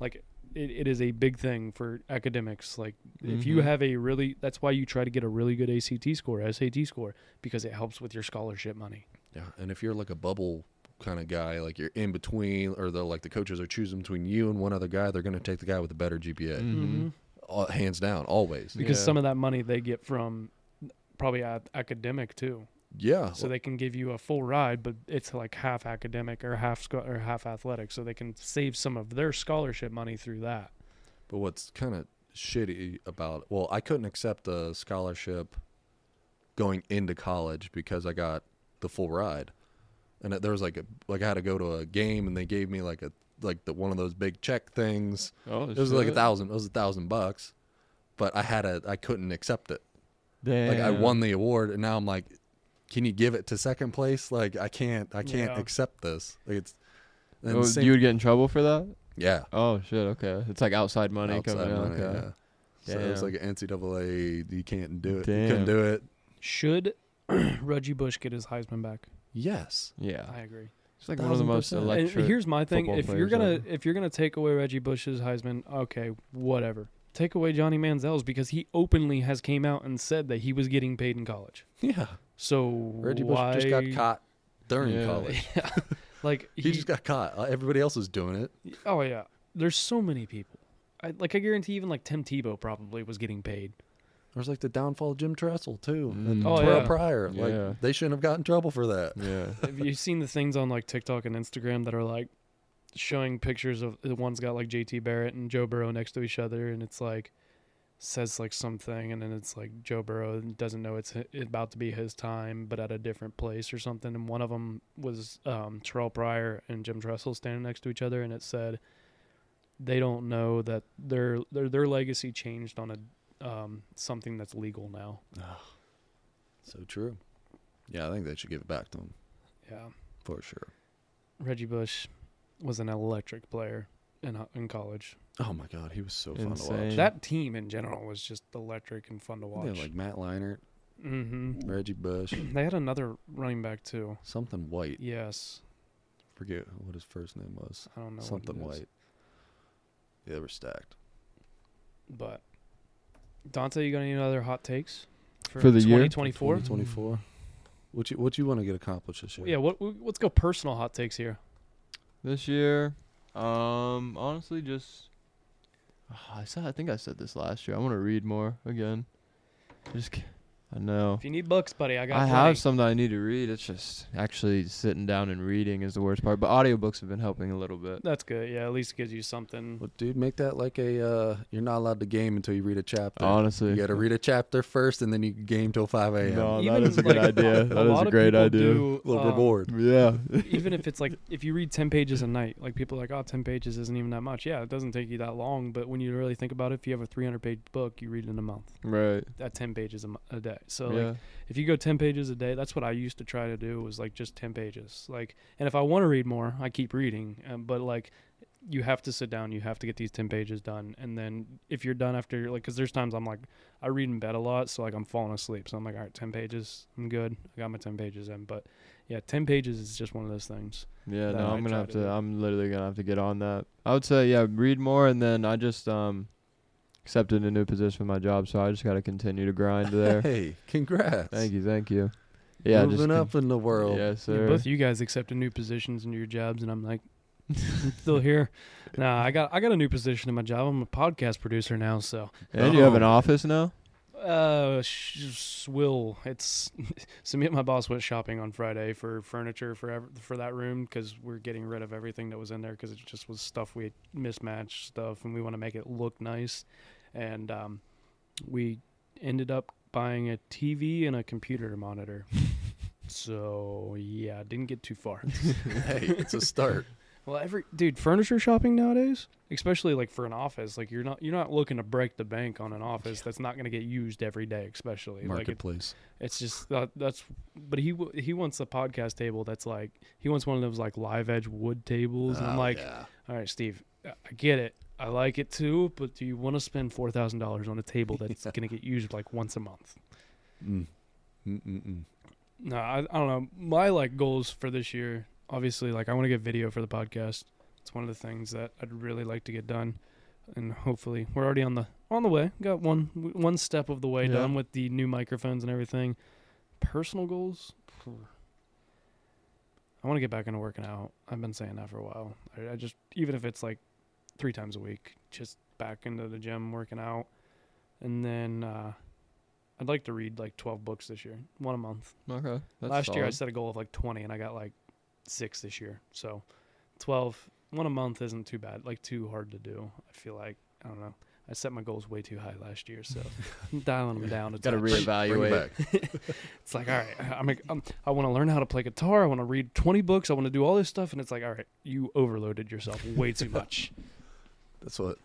Like it, it is a big thing for academics. Like if you Mhm. have a really, that's why you try to get a really good ACT score, SAT score, because it helps with your scholarship money. Yeah, and if you're like a bubble kind of guy, like you're in between, or they're like the coaches are choosing between you and one other guy, they're going to take the guy with the better GPA, Mm-hmm. All- hands down, always. Because Yeah. some of that money they get from probably a- academic too. Yeah, so they can give you a full ride, but it's like half academic or half sco- or half athletic, so they can save some of their scholarship money through that. But what's kind of shitty about well, I couldn't accept a scholarship going into college because I got the full ride, and there was like a like I had to go to a game and they gave me like a like the one of those big check things. Oh, It was like a thousand. It was a thousand bucks, but I had a I couldn't accept it. Damn. Like I won the award, and now I'm like, can you give it to second place? Like I can't I can't Yeah. accept this. Like it's. and Oh, same- you would get in trouble for that? yeah. Oh shit. Okay. It's like outside money outside coming. out. Okay. yeah. So it was like an NCAA. You can't do it. You Damn. couldn't do it. Should Reggie Bush get his Heisman back? Yes. Yeah. I agree. It's like one of the most 1000%. And here's my thing: if you're gonna ever. if you're gonna take away Reggie Bush's Heisman, okay, whatever. Take away Johnny Manziel's because he openly has came out and said that he was getting paid in college. Yeah. So Reggie Bush just got caught during Yeah. college. Yeah. like He, just got caught. Uh, Everybody else was doing it. Oh yeah, there's so many people. I, like I guarantee even like Tim Tebow probably was getting paid. There's like the downfall of Jim Tressel too, and Mm. Oh, Terrell yeah. Pryor. Like Yeah. they shouldn't have gotten in trouble for that. Yeah. Have you seen the things on like TikTok and Instagram that are like showing pictures of the one's got like JT Barrett and Joe Burrow next to each other, and it's like says like something, and then it's like Joe Burrow doesn't know it's hi- about to be his time, but at a different place or something. And one of them was um, Terrell Pryor and Jim Tressel standing next to each other, and it said they don't know that their their their legacy changed on a um, something that's legal now. So true. Yeah, I think they should give it back to him Yeah. for sure. Reggie Bush was an electric player in in college. Oh my god, he was so fun to watch. That team in general was just electric and fun to watch. Yeah, like Matt Leinart, hmm Reggie Bush, They had another running back too. something White. Yes, Forget what his first name was. I don't know something what it is. White. Yeah, they were stacked. But Dante, you got any other hot takes For the year? 2024? 2024. What you what you want to get accomplished this year? Yeah, what what- let's go personal hot takes here. This year, um, honestly, just Ah, I said I think I said this last year. I want to read more again. Just, c- I know. If you need books, buddy, I got. I plenty. have some that I need to read. It's just actually sitting down and reading is the worst part. But audiobooks have been helping a little bit. That's good. Yeah, at least it gives you something. Well, dude, make that like a. Uh, you're not allowed to game until you read a chapter. Honestly, you got to read a chapter first, and then you game till 5 a.m. No, that Even, is a good like, idea. A That is a great idea. do, Little um, reward. Yeah. even if it's like if you read 10 pages a night like people are like oh 10 pages isn't even that much yeah it doesn't take you that long but when you really think about it if you have a 300 page book you read it in a month right. at 10 pages a, mo- a day so yeah. like if you go 10 pages a day that's what i used to try to do was like just 10 pages. Like and if i want to read more i keep reading. Um, but like you have to sit down you have to get these 10 pages done. And then if you're done after like because there's times i'm like i read in bed a lot so like i'm falling asleep. So i'm like all right 10 pages i'm good. I got my 10 pages in. But yeah 10 pages is just one of those things Yeah, no, I I'm gonna have to to. I'm literally gonna have to get on that. I would say, yeah, read more, and then I just um accepted a new position for my job, so I just got to continue to grind there. Hey, congrats. thank you, thank you. Yeah, Moving just up in the world. Yes, Yeah, sir. both of you guys accepted new positions into your jobs, and I'm like, I'm still here. Nah, I got I got a new position in my job. I'm a podcast producer now, so and you have an Oh. office now. Uh, sh- will it's so me and my boss went shopping on Friday for furniture for ev- for that room because we're getting rid of everything that was in there because it just was stuff we mismatched stuff, and we want to make it look nice, and um, we ended up buying a TV and a computer monitor. So yeah, didn't get too far. hey, it's a start. Well, every dude, furniture shopping nowadays, especially like for an office, like you're not you're not looking to break the bank on an office that's not going to get used every day, especially like it, Marketplace. it's just that, that's. But he he wants a podcast table that's like he wants one of those like live edge wood tables, and I'm Oh, like, yeah. all right, Steve, I get it, I like it too, but do you want to spend four thousand dollars on a table that's going to get used like once a month? Mm. No, I, I don't know. My like goals for this year, obviously, like I want to get video for the podcast. It's one of the things that I'd really like to get done, and hopefully, we're already on the on the way. Got one one step of the way Yeah. done with the new microphones and everything. Personal goals. I want to get back into working out. I've been saying that for a while. I, I just even if it's like three times a week, just back into the gym working out, and then uh, I'd like to read like twelve books this year, one a month. Okay. That's Last year I set a goal of like 20 and I got like 6 this year. So 12 one a month isn't too bad, like too hard to do. I feel like I don't know. I set my goals way too high last year, so I'm dialing them down. a Gotta touch. Bring reevaluate. back. It's like, all right, I'm, I'm I want to learn how to play guitar. I want to read 20 books. I want to do all this stuff, and it's like, all right, you overloaded yourself way too much. That's what.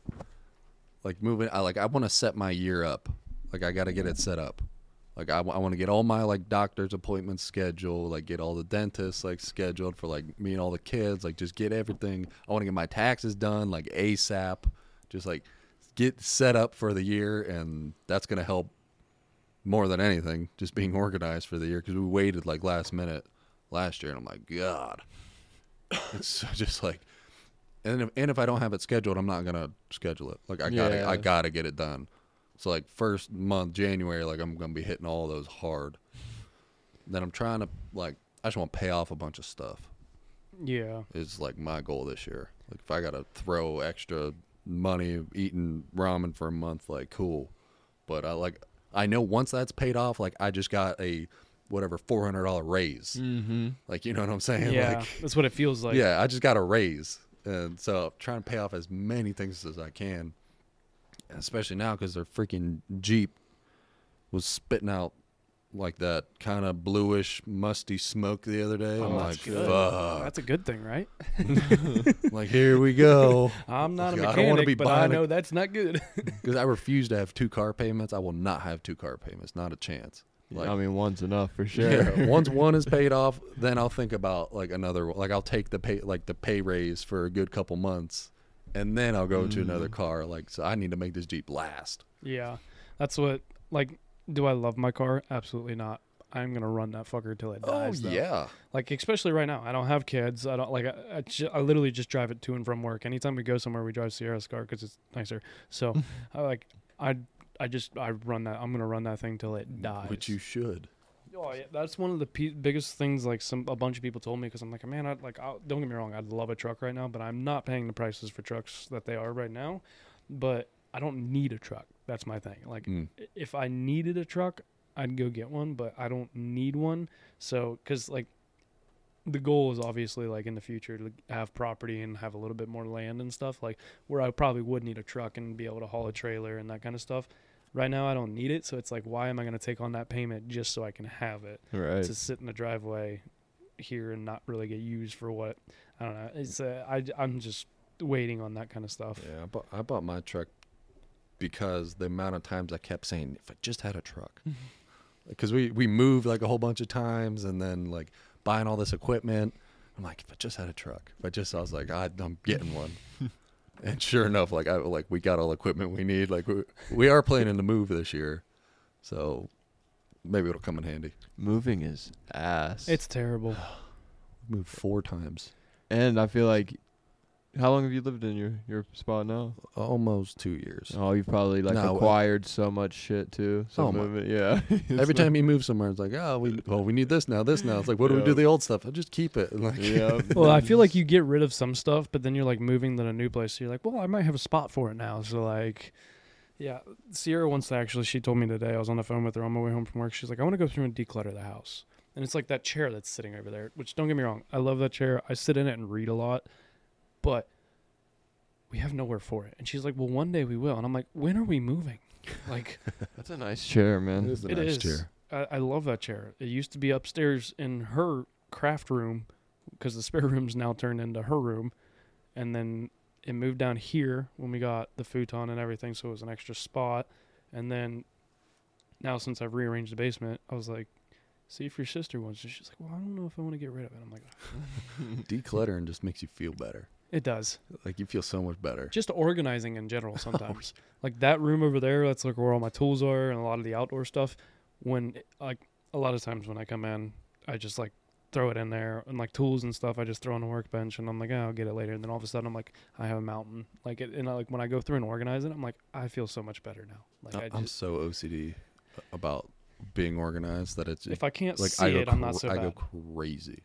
Like moving, I like. I want to set my year up. Like I got to get it set up. Like I, want to get all my like doctor's appointments scheduled. Like get all the dentists like scheduled for like me and all the kids. Like just get everything. I want to get my taxes done like ASAP. Just like get set up for the year, and that's gonna help more than anything. Just being organized for the year because we waited like last minute last year, and I'm like, God, it's just like and if, and if I don't have it scheduled, I'm not gonna schedule it. Like I gotta, Yeah. I gotta get it done. So like first month January, like I'm gonna be hitting all those hard. Then I'm trying to like, I just want to pay off a bunch of stuff. Yeah, Is like my goal this year. Like if I gotta throw extra money eating ramen for a month, like cool. But I like, I know once that's paid off, like I just got a whatever four hundred dollar raise. Mm-hmm. Like you know what I'm saying? yeah, Like that's what it feels like. yeah, I just got a raise, and so I'm trying to pay off as many things as I can, especially now because their freaking Jeep was spitting out like that kind of bluish, musty smoke the other day. Oh, I'm Oh, like, that's good. fuck. That's a good thing, right? like here we go. I'm not a I don't wanna be but I buying a- know that's not good. Because I refuse to have two car payments. I will not have two car payments. Not a chance. Like, I mean, one's enough for sure. Yeah, once one is paid off, then I'll think about like another. one. Like I'll take the pay, like the pay raise for a good couple months, and then I'll go to another Mm. car. Like so, I need to make this Jeep last. yeah, that's what. Like, do I love my car? Absolutely not. I'm gonna run that fucker till it dies. though. Oh, yeah, Like especially right now, I don't have kids. I don't like. I, I, ju- I literally just drive it to and from work. Anytime we go somewhere, we drive Sierra's car because it's nicer. So, I like. I I just I run that. I'm gonna run that thing till it dies. which you should. Oh yeah, that's one of the pe- biggest things. Like some a bunch of people told me because I'm like, man, I like. I'll, don't get me wrong, I'd love a truck right now, but I'm not paying the prices for trucks that they are right now. But I don't need a truck. That's my thing. Like, Mm. if I needed a truck, I'd go get one, but I don't need one. So, because like, the goal is obviously like in the future to have property and have a little bit more land and stuff. Like where I probably would need a truck and be able to haul a trailer and that kind of stuff. Right now, I don't need it, so it's like, why am I going to take on that payment just so I can have it? right. to sit in the driveway here and not really get used for what I don't know. It's uh, I I'm just waiting on that kind of stuff. Yeah, I bought, I bought my truck because the amount of times I kept saying, if I just had a truck. Because we, we moved like a whole bunch of times and then like buying all this equipment. I'm like, if I just had a truck. If I just, I was like, I, I'm getting one. And sure enough, like I like we got all the equipment we need. Like we, we are planning to move this year. So maybe it'll come in handy. Moving is ass. It's terrible. Moved four times. and I feel like, how long have you lived in your your spot now? Almost two years. Oh, you've probably like No, uh, acquired so much shit too. So Oh, my- moving, yeah. It's Every like- time you move somewhere, it's like, oh, we well, we need this now, this now. It's like, what do we do Yeah. with the old stuff? I'll just keep it. And like, Yeah. well, I feel like you get rid of some stuff, but then you're like moving to a new place. So you're like, well, I might have a spot for it now. So like, yeah, Sierra wants to actually. She told me today. I was on the phone with her on my way home from work. She's like, I want to go through and declutter the house. And it's like that chair that's sitting over there. Which don't get me wrong, I love that chair. I sit in it and read a lot, but we have nowhere for it. And she's like, well, one day we will. And I'm like, when are we moving? Like. That's a nice chair, man. It is a It nice is. chair. I, I love that chair. It used to be upstairs in her craft room because the spare room's now turned into her room. And then it moved down here when we got the futon and everything. So it was an extra spot. And then now, since I've rearranged the basement, I was like, see if your sister wants it. She's like, well, I don't know if I want to get rid of it. I'm like, Decluttering just makes you feel better. It does. Like you feel so much better. Just organizing in general oh, sometimes. like that room over there, that's like where all my tools are and a lot of the outdoor stuff. When like a lot of times when I come in, I just like throw it in there and like tools and stuff. I just throw on a workbench and I'm like, oh, I'll get it later. And then all of a sudden I'm like, I have a mountain. Like it, and I, like when I go through and organize it, I'm like, I feel so much better now. Like I- I I'm so OCD about being organized that it's if I can't like see I go it, I'm not so cra- I go crazy.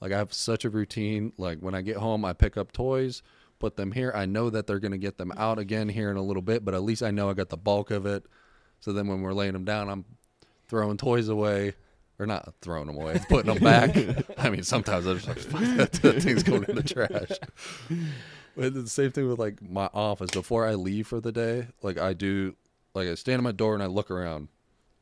Like I have such a routine. Like when I get home, I pick up toys, put them here. I know that they're gonna get them out again here in a little bit, but at least I know I got the bulk of it. So then when we're laying them down, I'm throwing toys away. Or not throwing them away, putting them back. I mean, sometimes I'm just like, fuck that, that thing's going in the trash. But the same thing with like my office. Before I leave for the day, like I do, like I stand at my door and I look around,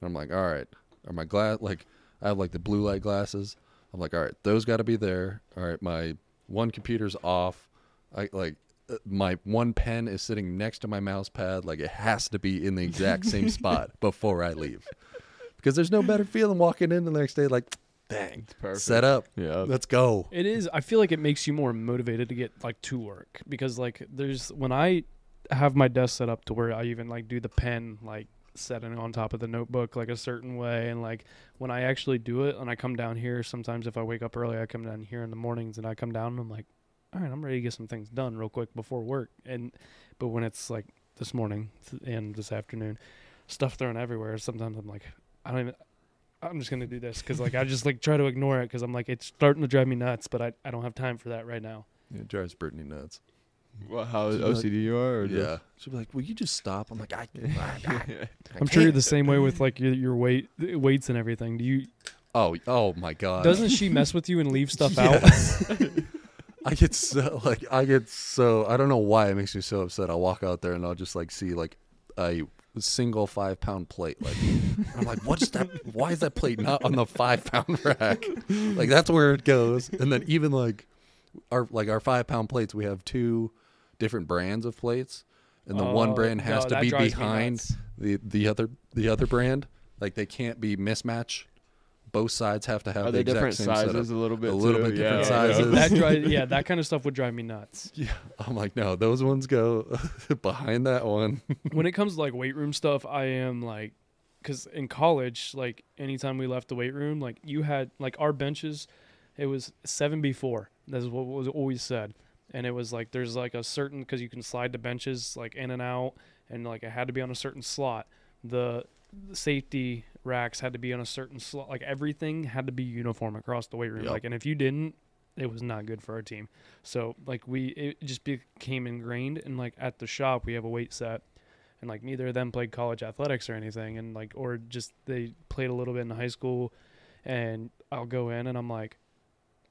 and I'm like, all right, are my glass like I have like the blue light glasses. I'm like, all right, those got to be there. All right, my one computer's off. I like uh, my one pen is sitting next to my mouse pad. Like it has to be in the exact same spot before I leave, because there's no better feeling walking in the next day. Like, dang, perfect. set up, Yeah. let's go. It is. I feel like it makes you more motivated to get like to work because like there's when I have my desk set up to where I even like do the pen like setting on top of the notebook like a certain way and like when I actually do it and I come down here sometimes if I wake up early I come down here in the mornings and I come down and I'm like all right I'm ready to get some things done real quick before work and but when it's like this morning and this afternoon stuff thrown everywhere sometimes I'm like I don't even I'm just gonna do this because like I just like try to ignore it because I'm like it's starting to drive me nuts, but I, I don't have time for that right now. It drives Brittany nuts. What, how She'd be like- OCD you are? Or Yeah. She'd be like, "Will you just stop?" I'm like, "I, I, I, I'm sure you're the same way with like your, your weight weights and everything. Do you? Oh, oh my god. Doesn't she mess with you and leave stuff out? Yes. I get so like I get so I don't know why it makes me so upset. I'll walk out there and I'll just like see like a single five pound plate. Like I'm like, what's that? Why is that plate not on the five pound rack? Like that's where it goes. And then even like our like our five pound plates, we have two different brands of plates, and the one Oh, brand has no, to be behind the the other the other brand. Like they can't be mismatch. Both sides have to have Are the they exact different same sizes setup. a little bit? A little too? bit different Yeah, yeah. sizes. that dri- yeah, that kind of stuff would drive me nuts. Yeah, I'm like, no, those ones go behind that one. when it comes to like weight room stuff, I am like, because in college, like anytime we left the weight room, like you had like our benches, it was seven before. That's what was always said, and it was like there's like a certain because you can slide the benches like in and out, and like it had to be on a certain slot. The, the safety racks had to be on a certain slot. Like everything had to be uniform across the weight room. Yep. Like, and if you didn't, it was not good for our team. So like we, it just became ingrained. And like at the shop, we have a weight set and like neither of them played college athletics or anything and like or just they played a little bit in high school and i'll go in and i'm like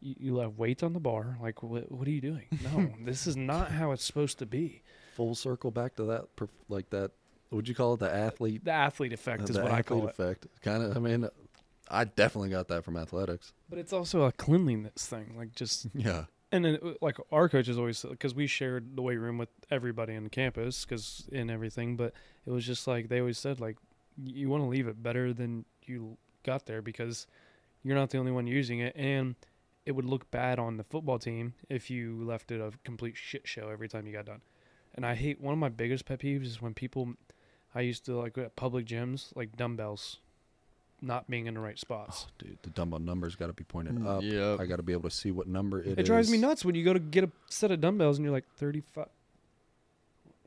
you, you left weights on the bar like what, what are you doing no this is not how it's supposed to be Full circle back to that, like that. Would you call it the athlete? the athlete effect uh, is what i call it Athlete effect. Kind of. I mean, I definitely got that from athletics. but it's also a cleanliness thing like just Yeah. and then uh, like our coaches always because we shared the weight room with everybody on campus because and everything but it was just like they always said like you want to leave it better than you got there because you're not the only one using it and it would look bad on the football team if you left it a complete shit show every time you got done and i hate one of my biggest pet peeves is when people i used to like at public gyms like dumbbells not being in the right spots Oh, dude, the dumbbell numbers got to be pointed Mm, up. yep. I got to be able to see what number It, it drives me nuts when you go to get a set of dumbbells and you're like 35.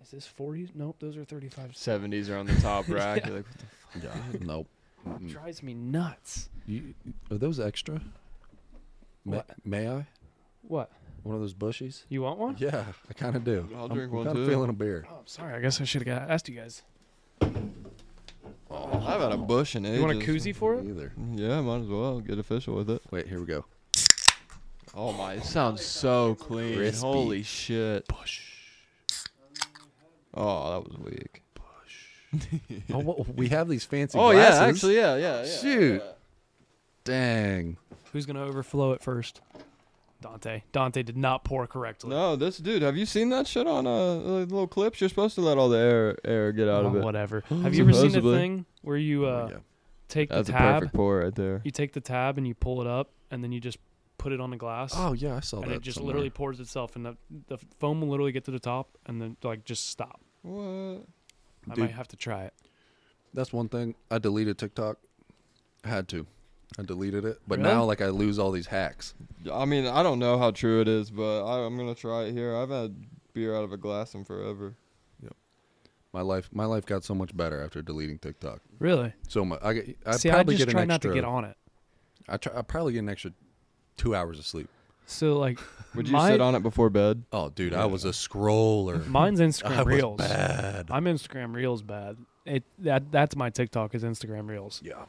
Is this 40? Nope, those are 35. 70s are on the top rack. Yeah. You're like, what the Yeah. nope. Mm-mm. drives me nuts. You, are those extra? May, What? may I? What? One of those bushies? You want one? Yeah, I kind of do. I'll I'm, drink I'm one kinda too. feeling a beer. Oh, I'm sorry. I guess I should have asked you guys. Oh, I haven't had a Busch in ages. You want a koozie for it? Either. Yeah, might as well get official with it. Wait, here we go. Oh my, it sounds so clean. Crispy. Holy shit. Busch. Oh, that was weak. Busch. Oh, wha- we have these fancy Oh glasses. yeah, actually, yeah, yeah, yeah. Shoot. Dang. Who's going to overflow it first? Dante. Dante did not pour correctly. No, this dude. Have you seen that shit on uh, little clips? You're supposed to let all the air air get out Oh, of it. whatever. Have you ever seen a thing where you uh, Oh, yeah. take That's the a tab, perfect pour right there. you take the tab and you pull it up, and then you just put it on the glass? Oh yeah, I saw and that. it just somewhere. literally pours itself, and the the foam will literally get to the top, and then like just stop. What? I Dude. might have to try it. That's one thing. I deleted TikTok. I had to. I deleted it, but Really? now like I lose all these hacks. I mean, I don't know how true it is, but I, I'm gonna try it here. I've had beer out of a glass in forever. Yep. My life, my life got so much better after deleting TikTok. Really? So much. I get. I See, I probably just get try an not to get on it. I try. I probably get an extra two hours of sleep. So like, Would you my- sit on it before bed? Oh, dude, I was a scroller. mine's I Instagram was Reels. bad. I'm Instagram Reels bad. It that that's my TikTok is Instagram Reels. yeah.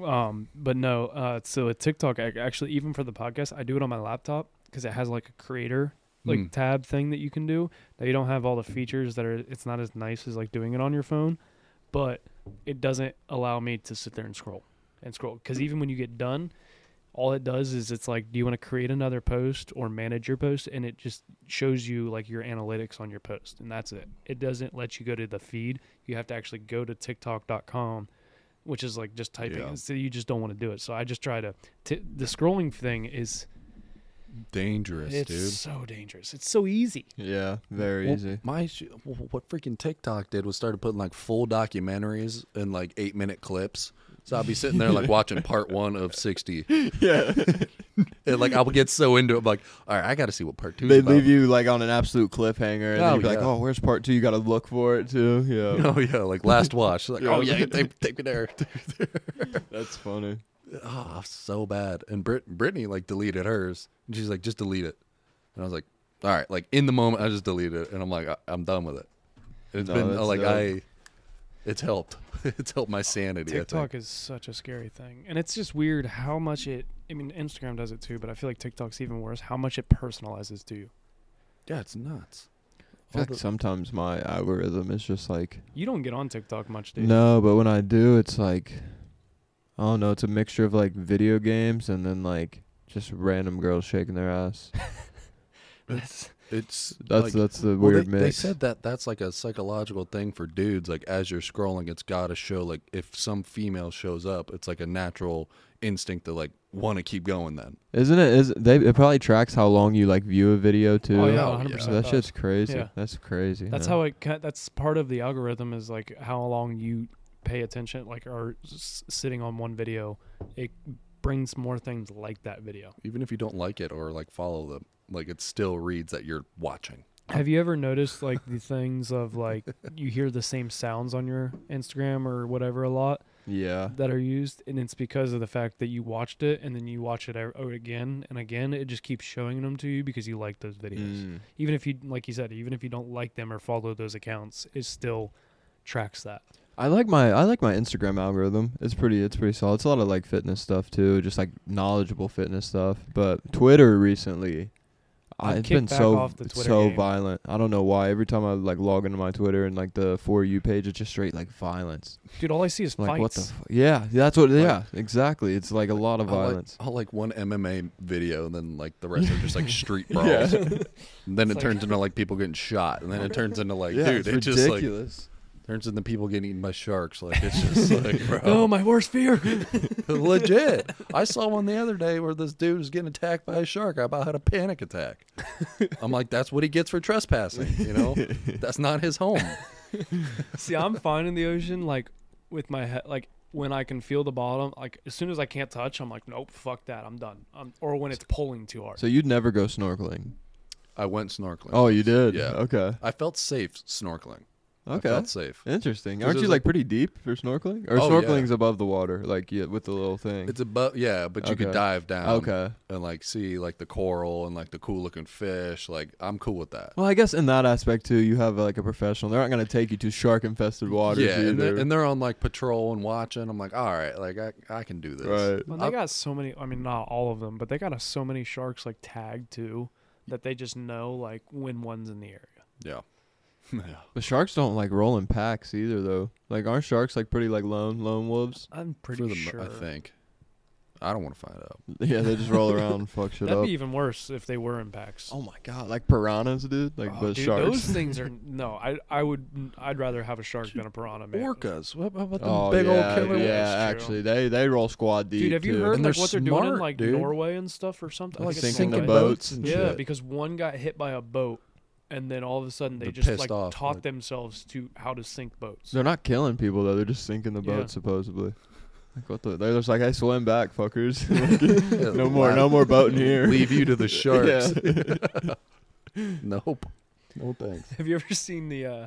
Um, but no. Uh, so at TikTok, I, actually, even for the podcast, I do it on my laptop because it has like a creator like Mm. tab thing that you can do. That you don't have all the features that are. It's not as nice as like doing it on your phone, but it doesn't allow me to sit there and scroll and scroll because even when you get done. All it does is it's like, do you want to create another post or manage your post? And it just shows you like your analytics on your post, and that's it. It doesn't let you go to the feed. You have to actually go to TikTok.com, which is like just typing. Yeah. So you just don't want to do it. So I just try to. T- the scrolling thing is Dangerous, it's dude. so dangerous. It's so easy. Yeah, very Well, easy. My what freaking TikTok did was started putting like full documentaries in like eight minute clips. So I'll be sitting there like watching part one of sixty. Yeah, And like I'll get so into it, I'm like, all right, I got to see what part two. they leave you like on an absolute cliffhanger, and Oh, you'd be like, "Oh, where's part two? You got to look for it too." Yeah, Oh yeah, like last watch. Like, Yeah. oh yeah, take, take me there. that's funny. oh, so bad. And Brit- Brittany like deleted hers, and she's like, just delete it. And I was like, all right, like in the moment, I just deleted it, and I'm like, I, I'm done with it. It's No, been like dope. I, it's helped. it's helped my sanity. I think. TikTok is such a scary thing, and it's just weird how much it. I mean, Instagram does it too, but I feel like TikTok's even worse. How much it personalizes to you. Yeah, it's nuts. I feel like sometimes my algorithm is just like You don't get on TikTok much, dude. no, but when I do, it's like I don't know. It's a mixture of like video games and then like just random girls shaking their ass. That's- It's That's like, that's the well, weird they, mix. they said that that's like a psychological thing for dudes. Like as you're scrolling, it's got to show like if some female shows up, it's like a natural instinct to like want to keep going. Then Isn't it? Is they? It probably tracks how long you like view a video too. Oh yeah, Oh, 100. yeah. So that shit's crazy. Yeah. That's crazy. That's yeah. how it. ca- That's part of the algorithm is like how long you pay attention, like or sitting on one video. It brings more things like that video. even if you don't like it or like follow them, like it still reads that you're watching. Have you ever noticed like the things of like you hear the same sounds on your Instagram or whatever a lot Yeah. that are used, and it's because of the fact that you watched it and then you watch it again and again. It just keeps showing them to you because you like those videos. Mm. Even if you, like you said, even if you don't like them or follow those accounts, it still tracks that. I like my I like my Instagram algorithm. It's pretty it's pretty solid. It's a lot of like fitness stuff too, just like knowledgeable fitness stuff. But Twitter recently, I, I've it's kicked been so off so game. violent. I don't know why. Every time I like log into my Twitter and like the for you page, it's just straight like violence. Dude, all I see is I'm like fights. what the fu- yeah, that's what Like- yeah exactly. It's like a lot of I'll like, violence. I'll like one MMA video, and then like the rest are just like street Yeah. brawls. And then it It's turns into like people getting shot, and then it turns into like, yeah, dude, it's it just like ridiculous. Turns into people getting eaten by sharks. Like it's just like, bro, oh, my worst fear. legit. I saw one the other day where this dude was getting attacked by a shark. I about had a panic attack. I'm like, that's what he gets for trespassing. You know, that's not his home. see, I'm fine in the ocean, like with my head, like when I can feel the bottom. Like as soon as I can't touch, I'm like, nope, fuck that, I'm done. Um, or when it's pulling too hard. So you'd never go snorkeling? I went snorkeling. Oh, you did? Yeah. Okay. I felt safe snorkeling. I Okay. felt safe. Interesting. Aren't you like, like- pretty deep for snorkeling? Or Oh, yeah. snorkeling's above the water, like yeah, with the little thing. It's above, yeah, but you could dive down. okay. and like see like the coral and like the cool looking fish. Like I'm cool with that. Well, I guess in that aspect too, you have like a professional. They're not going to take you to shark infested waters yeah, and they're, and they're on like patrol and watching. I'm like, all right, like I, I can do this. right. But they I'll- got so many. I mean, not all of them, but they got a, so many sharks like tagged too that they just know like when one's in the area. Yeah. yeah. But sharks don't like roll in packs either, though. Like, aren't sharks like pretty like lone lone wolves? I'm For pretty the, sure. I think. I don't want to find out. Yeah, they just roll around and fuck shit up. That'd up. be even worse if they were in packs. Oh my god, like piranhas, dude. Like, Oh, but dude, sharks. those things are no. I I would I'd rather have a shark than a piranha, man. Orcas. What about the oh big yeah, old killer yeah. whales? That's true. Actually, they they roll squad deep. Dude, have you too. heard And like they're what they're doing in smart, like dude. Norway and stuff or something? They're, like I it's sinking the Norway. boats and Yeah, shit. because one got hit by a boat, and then all of a sudden they They're just pissed like off, taught like- themselves to how to sink boats. They're not killing people though. They're just sinking the Yeah. boat supposedly. Like what the? They're just like, hey, swim back, fuckers. no more, no more boating here. Leave you to the sharks. Nope. No thanks. Have you ever seen the uh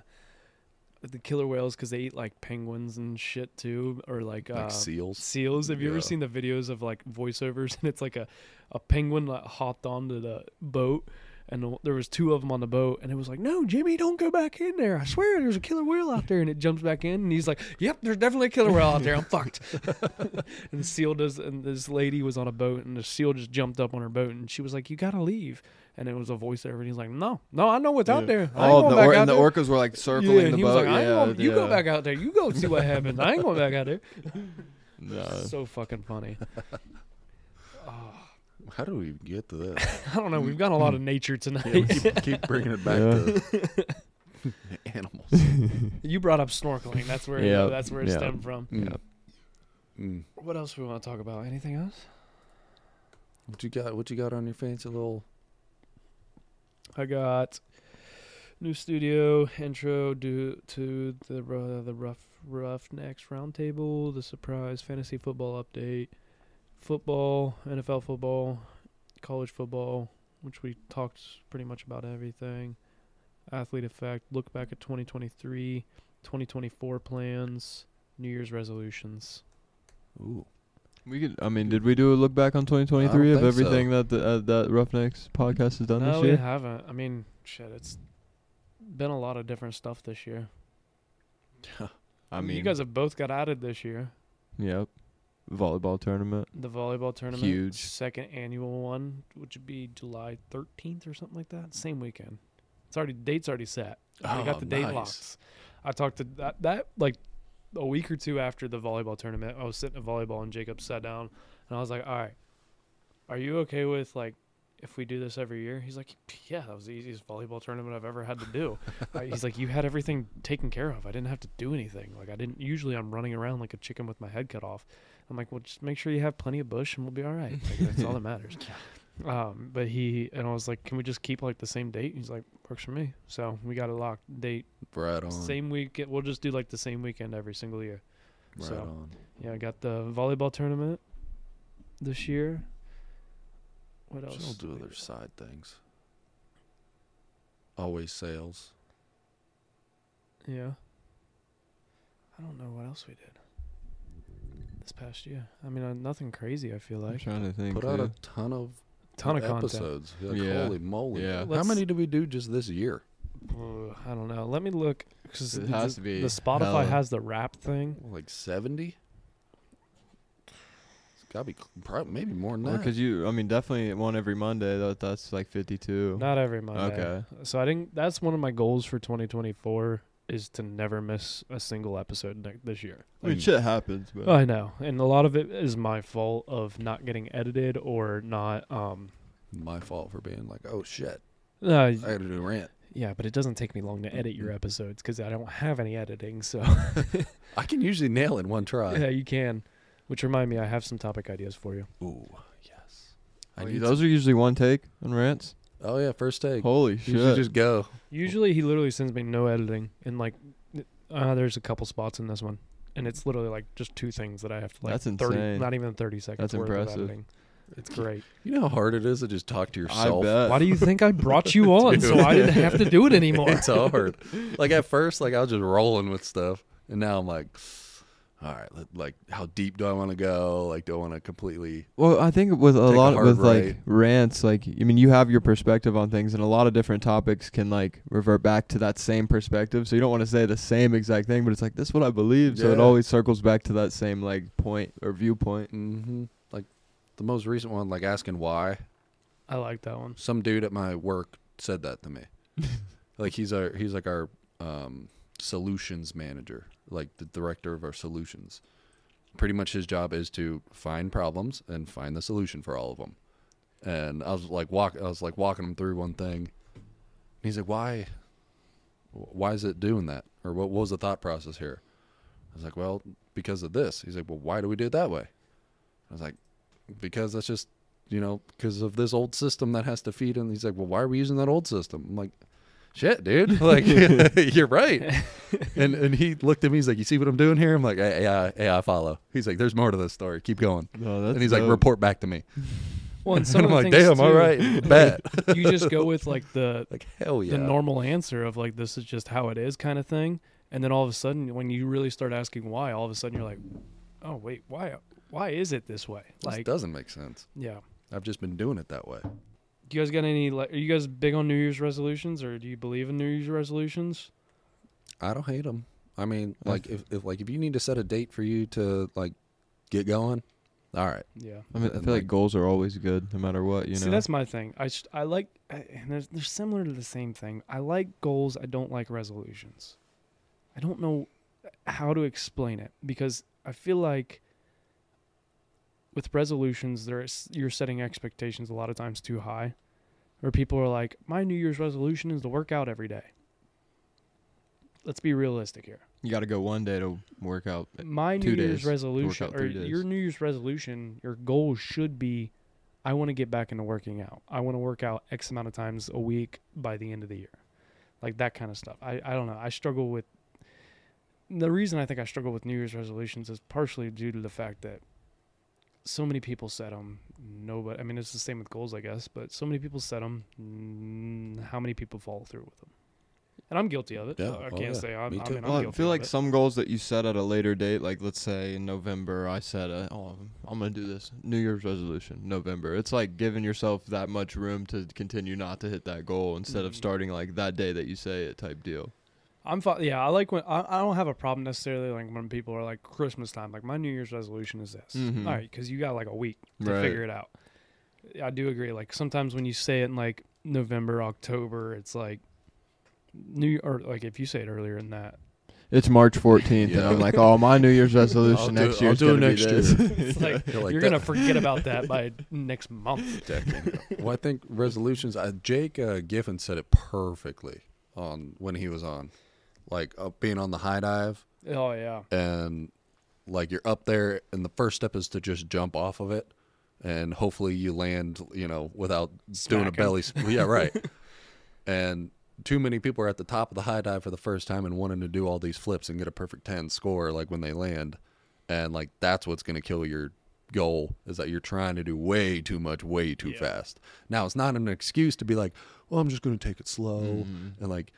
the killer whales because they eat like penguins and shit too, or like, Like uh, seals. seals? Have you ever Yeah. seen the videos of like voiceovers and it's like a a penguin like hopped onto the boat. And there was two of them on the boat, and it was like, "No, Jimmy, don't go back in there. I swear, there's a killer whale out there." And it jumps back in, and he's like, "Yep, there's definitely a killer whale out there. I'm fucked." and the seal does, and this lady was on a boat, and the seal just jumped up on her boat, and she was like, "You gotta leave." And it was a voiceover, and he's like, "No, no, I know what's out there. I oh, ain't Oh, going the back or- out and the orcas were like circling yeah, the he boat. was like, I ain't yeah, going, "You go back out there. You go see what happens. I ain't going back out there." No. So fucking funny. Oh. How do we get to this? I don't know. We've got a lot of nature Yeah, we tonight. keep, keep bringing it back Yeah. to animals. you brought up snorkeling. That's where Yeah, that's where it yeah. stemmed from. Yeah. Mm. What else we want to talk about? Anything else? What you got? What you got on your fancy little? I got new studio intro due to the uh, the rough Roughnecks Roundtable, the surprise fantasy football update, football, NFL football, college football, which we talked pretty much about everything. Athlete effect, look back at 2023, 2024 plans, New Year's resolutions. Ooh. We could. I mean, did we do a look back on 2023 of don't so. everything that the uh, that Roughnecks podcast has done no, this year? No, we haven't. I mean, shit, it's been a lot of different stuff this year. I mean, you guys have both got added this year. Yep. Volleyball tournament. The volleyball tournament, Huge. second annual one, which would be July 13th or something like that. Same weekend. It's already date's already set. I oh, got Oh, the date nice. locked. I talked to that that like a week or two after the volleyball tournament. I was sitting at volleyball and Jacob sat down and I was like, "All right, are you okay with like if we do this every year?" He's like, "Yeah, that was the easiest volleyball tournament I've ever had to do." he's like, "You had everything taken care of. I didn't have to do anything. Like I didn't. Usually, I'm running around like a chicken with my head cut off." I'm like, "Well, just make sure you have plenty of Busch, and we'll be all right. Like, that's all that matters." Um, but he and I was like, "Can we just keep like the same date?" He's like, "Works for me." So we got a locked. Date Right on. same week. We'll just do like the same weekend every single year. Right so- on. Yeah, I got the volleyball tournament this year. What else? She'll do other side things. Always sales. Yeah. I don't know what else we did this past year. I mean, uh, nothing crazy. I feel I'm like trying to think. Put out a ton of ton of content. episodes. Like, Yeah. Holy moly! Yeah. How Let's- many did we do just this year? Uh, I don't know. Let me look because It the, has to be the Spotify hella. has the rap thing. Like seventy. It's got to be probably maybe more than that. because you, I mean, definitely one every Monday. That that's like 52. Not every Monday. Okay. So I think that's one of my goals for 2024 is to never miss a single episode ne- this year. I mean, shit happens, but I know, and a lot of it is my fault of not getting edited or not. Um, My fault for being like, oh shit, uh, I got to do a rant. yeah, but it doesn't take me long to edit your episodes because I don't have any editing. So I can usually nail in one try. yeah, you can. Which remind me, I have some topic ideas for you. Ooh, yes. I need those are usually one take on rants. Some- oh yeah, first take. Holy You shit! should just go. Usually, he literally sends me no editing, and like, uh, there's a couple spots in this one, and it's literally like just two things that I have to like. That's 30, insane. Not even 30 seconds. That's worth of editing. It's great. You know how hard it is to just talk to yourself. I bet. Why do you think I brought you on so I didn't have to do it anymore? it's hard. Like at first, like I was just rolling with stuff, and now I'm like, all right, like how deep do I want to go? Like, do I want to completely? Well, I think with a Take a lot hard with like rants, like I mean, you have your perspective on things, and a lot of different topics can like revert back to that same perspective. So you don't want to say the same exact thing, but it's like this is what I believe. So it always circles back to that same like point or viewpoint. hmm Like the most recent one, like asking why. I like that one. Some dude at my work said that to me. like he's our he's like our um, solutions manager, like the director of our solutions. Pretty much his job is to find problems and find the solution for all of them. And I was like walk I was like walking him through one thing. And he's like, "Why why is it doing that? Or what, what was the thought process here?" I was like, "Well, because of this." He's like, "Well, why do we do it that way?" I was like, "Because that's just you know, because of this old system that has to feed in. He's like, well, why are we using that old system? I'm like, shit, dude. Like, you're right. and and he looked at me. He's like, you see what I'm doing here? I'm like, hey, yeah, yeah, I follow. He's like, there's more to this story. Keep going. No, that's and he's like, report back to me. Well, and And some I'm like, damn, all too, right, bet. you just go with like the like, hell yeah. the normal answer of like this is just how it is kind of thing, and then all of a sudden when you really start asking why, all of a sudden you're like, oh wait, why why is it this way? This Like, doesn't make sense. yeah. I've just been doing it that way. Do you guys got any? Like, are you guys big on New Year's resolutions, or do you believe in New Year's resolutions? I don't hate them. I mean, like, if, if like if you need to set a date for you to like get going, all right. Yeah. I mean, I feel like, like- goals are always good, no matter what. You See, know. that's my thing. I st- I like, I, and they're, they're similar to the same thing. I like goals. I don't like resolutions. I don't know how to explain it because I feel like with resolutions, there's you're setting expectations a lot of times too high, where people are like, "My New Year's resolution is to work out every day." Let's be realistic here. you got to go one day to work out. Uh, My two New Year's resolution, or your New Year's resolution, your goal should be, I want to get back into working out. I want to work out X amount of times a week by the end of the year, like that kind of stuff. I I don't know. I struggle with. The reason I think I struggle with New Year's resolutions is partially due to the fact that so many people set them. Nobody. I mean, it's the same with goals, I guess. But so many people set them. Mm, how many people follow through with them? and I'm guilty of it. Yeah, I oh, can't yeah. say I'm. Me I too. mean, I'm Well, I feel of like it. some goals that you set at a later date, like let's say in November, I set a, oh, I'm gonna do this New Year's resolution, November. It's like giving yourself that much room to continue not to hit that goal instead of Mhm. starting like that day that you say it type deal. I'm fi- yeah, I like when I, I don't have a problem necessarily like when people are like Christmas time. Like my New Year's resolution is this. Mhm. All right, because you got like a week to Right. figure it out. I do agree. Like sometimes when you say it in like November, October, it's like New or like if you say it earlier than that, It's March 14th, and I'm like, oh, my New Year's resolution I'll do- next I'll year's do gonna next be year. this. it's like You're like you're gonna forget about that by next month. well, I think resolutions. Uh, Jake uh, Giffen said it perfectly on when he was on, like uh, being on the high dive Oh yeah, and like you're up there, and the first step is to just jump off of it, and hopefully you land, you know, without doing a belly. Sp- yeah, right. and too many people are at the top of the high dive for the first time and wanting to do all these flips and get a perfect 10 score like when they land and like that's what's going to kill your goal is that you're trying to do way too much way too Yeah. fast now it's not an excuse to be like well i'm just going to take it slow Mhm. and like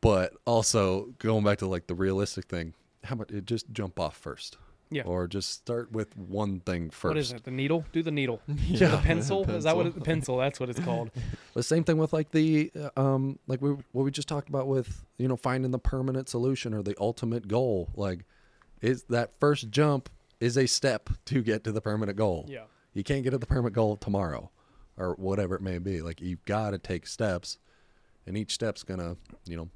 but also going back to like the realistic thing how about it just jump off first Yeah. or just start with one thing first what is it? The needle? Do the needle. Yeah, the pencil? Is that what it, the pencil? That's what it's called. The same thing with like the uh, um like we what we just talked about with you know finding the permanent solution or the ultimate goal. Like, is that first jump is a step to get to the permanent goal. Yeah. You can't get to the permanent goal tomorrow, or whatever it may be. Like you've got to take steps, and each step's gonna you know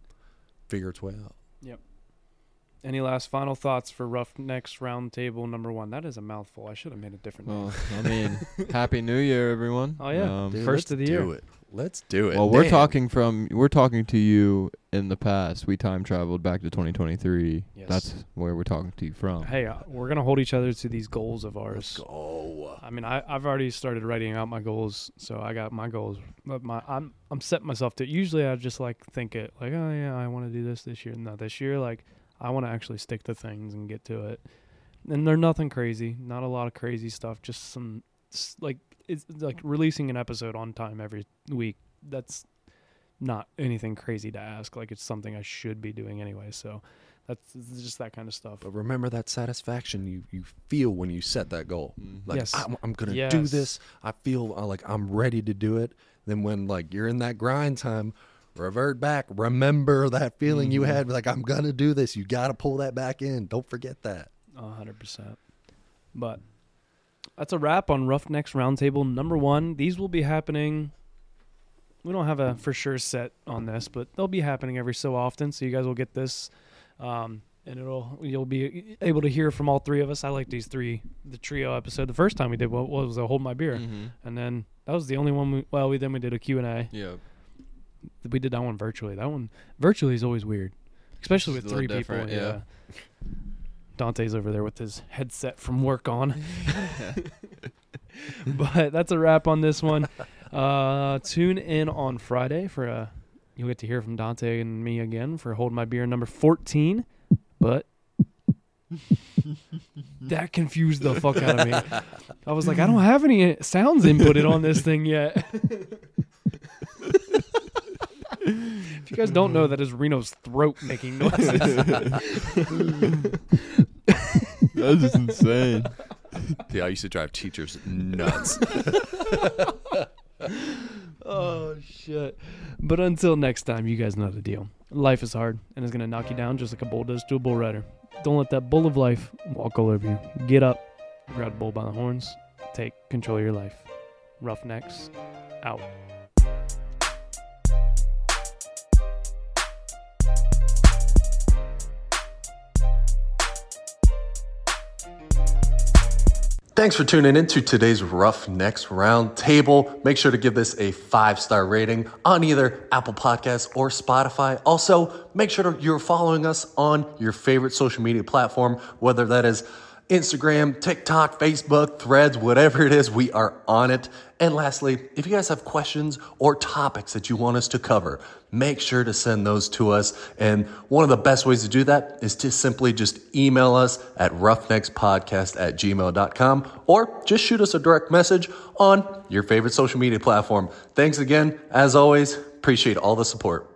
figure its way out. Yep. Any last final thoughts for rough Roughnecks Roundtable number one? That is a mouthful. I should have made a different name. Well, I mean, Happy New Year, everyone. Oh, yeah. Um, Dude, First let's of the do year. it. Let's do it. well, we're Man. talking from we're talking to you in the past. We time traveled back to 2023. Yes. That's where we're talking to you from. Hey, uh, we're gonna hold each other to these goals of Let's ours. go. I mean, I, I've already started writing out my goals, so I got my goals. But my I'm I'm setting myself to. Usually, I just like think it like, oh yeah, I want to do this this year. No, this year, like I want to actually stick to things and get to it. And they're nothing crazy, not a lot of crazy stuff. Just some s- like it's like releasing an episode on time every week. That's not anything crazy to ask. Like it's something I should be doing anyway. So that's it's just that kind of stuff. But remember that satisfaction you, you feel when you set that goal. Mhm. Like Yes. I'm, I'm gonna do this. I feel uh, like I'm ready to do it. Then when like you're in that grind time, revert back. Remember that feeling you Mhm. had. Like I'm gonna do this. You got to pull that back in. Don't forget that. A hundred percent. But that's a wrap on Roughnecks Roundtable number one. These will be happening. We don't have a for sure set on this, but they'll be happening every so often. So you guys will get this, um, and it'll you'll be able to hear from all three of us. I like these three, the trio episode. The first time we did what was a hold my beer, Mhm. and then that was the only one. We, well, we then we did a Q and A. Yeah. We did that one virtually. That one virtually is always weird, especially It's with three people. Yeah. yeah. Dante's over there with his headset from work on. but that's a wrap on this one. Uh, tune in on Friday for uh you'll get to hear from Dante and me again for hold my beer number fourteen. But that confused the fuck out of me. I was like, I don't have any sounds inputted on this thing yet. If you guys don't know, that is Reno's throat making noises. That's just insane. Yeah, I used to drive teachers nuts. oh shit! But until next time, you guys know the deal. Life is hard and it's gonna knock you down just like a bull does to a bull rider. Don't let that bull of life walk all over you. Get up, grab the bull by the horns, take control of your life. Roughnecks, out. Thanks for tuning in to today's Roughnecks Roundtable. Make sure to give this a five star rating on either Apple Podcasts or Spotify. Also, make sure you're following us on your favorite social media platform, whether that is Instagram, TikTok, Facebook, Threads, whatever it is, we are on it. And lastly, if you guys have questions or topics that you want us to cover, make sure to send those to us. And one of the best ways to do that is to simply just email us at roughneckspodcast at gmail.com or just shoot us a direct message on your favorite social media platform. Thanks again. As always, appreciate all the support.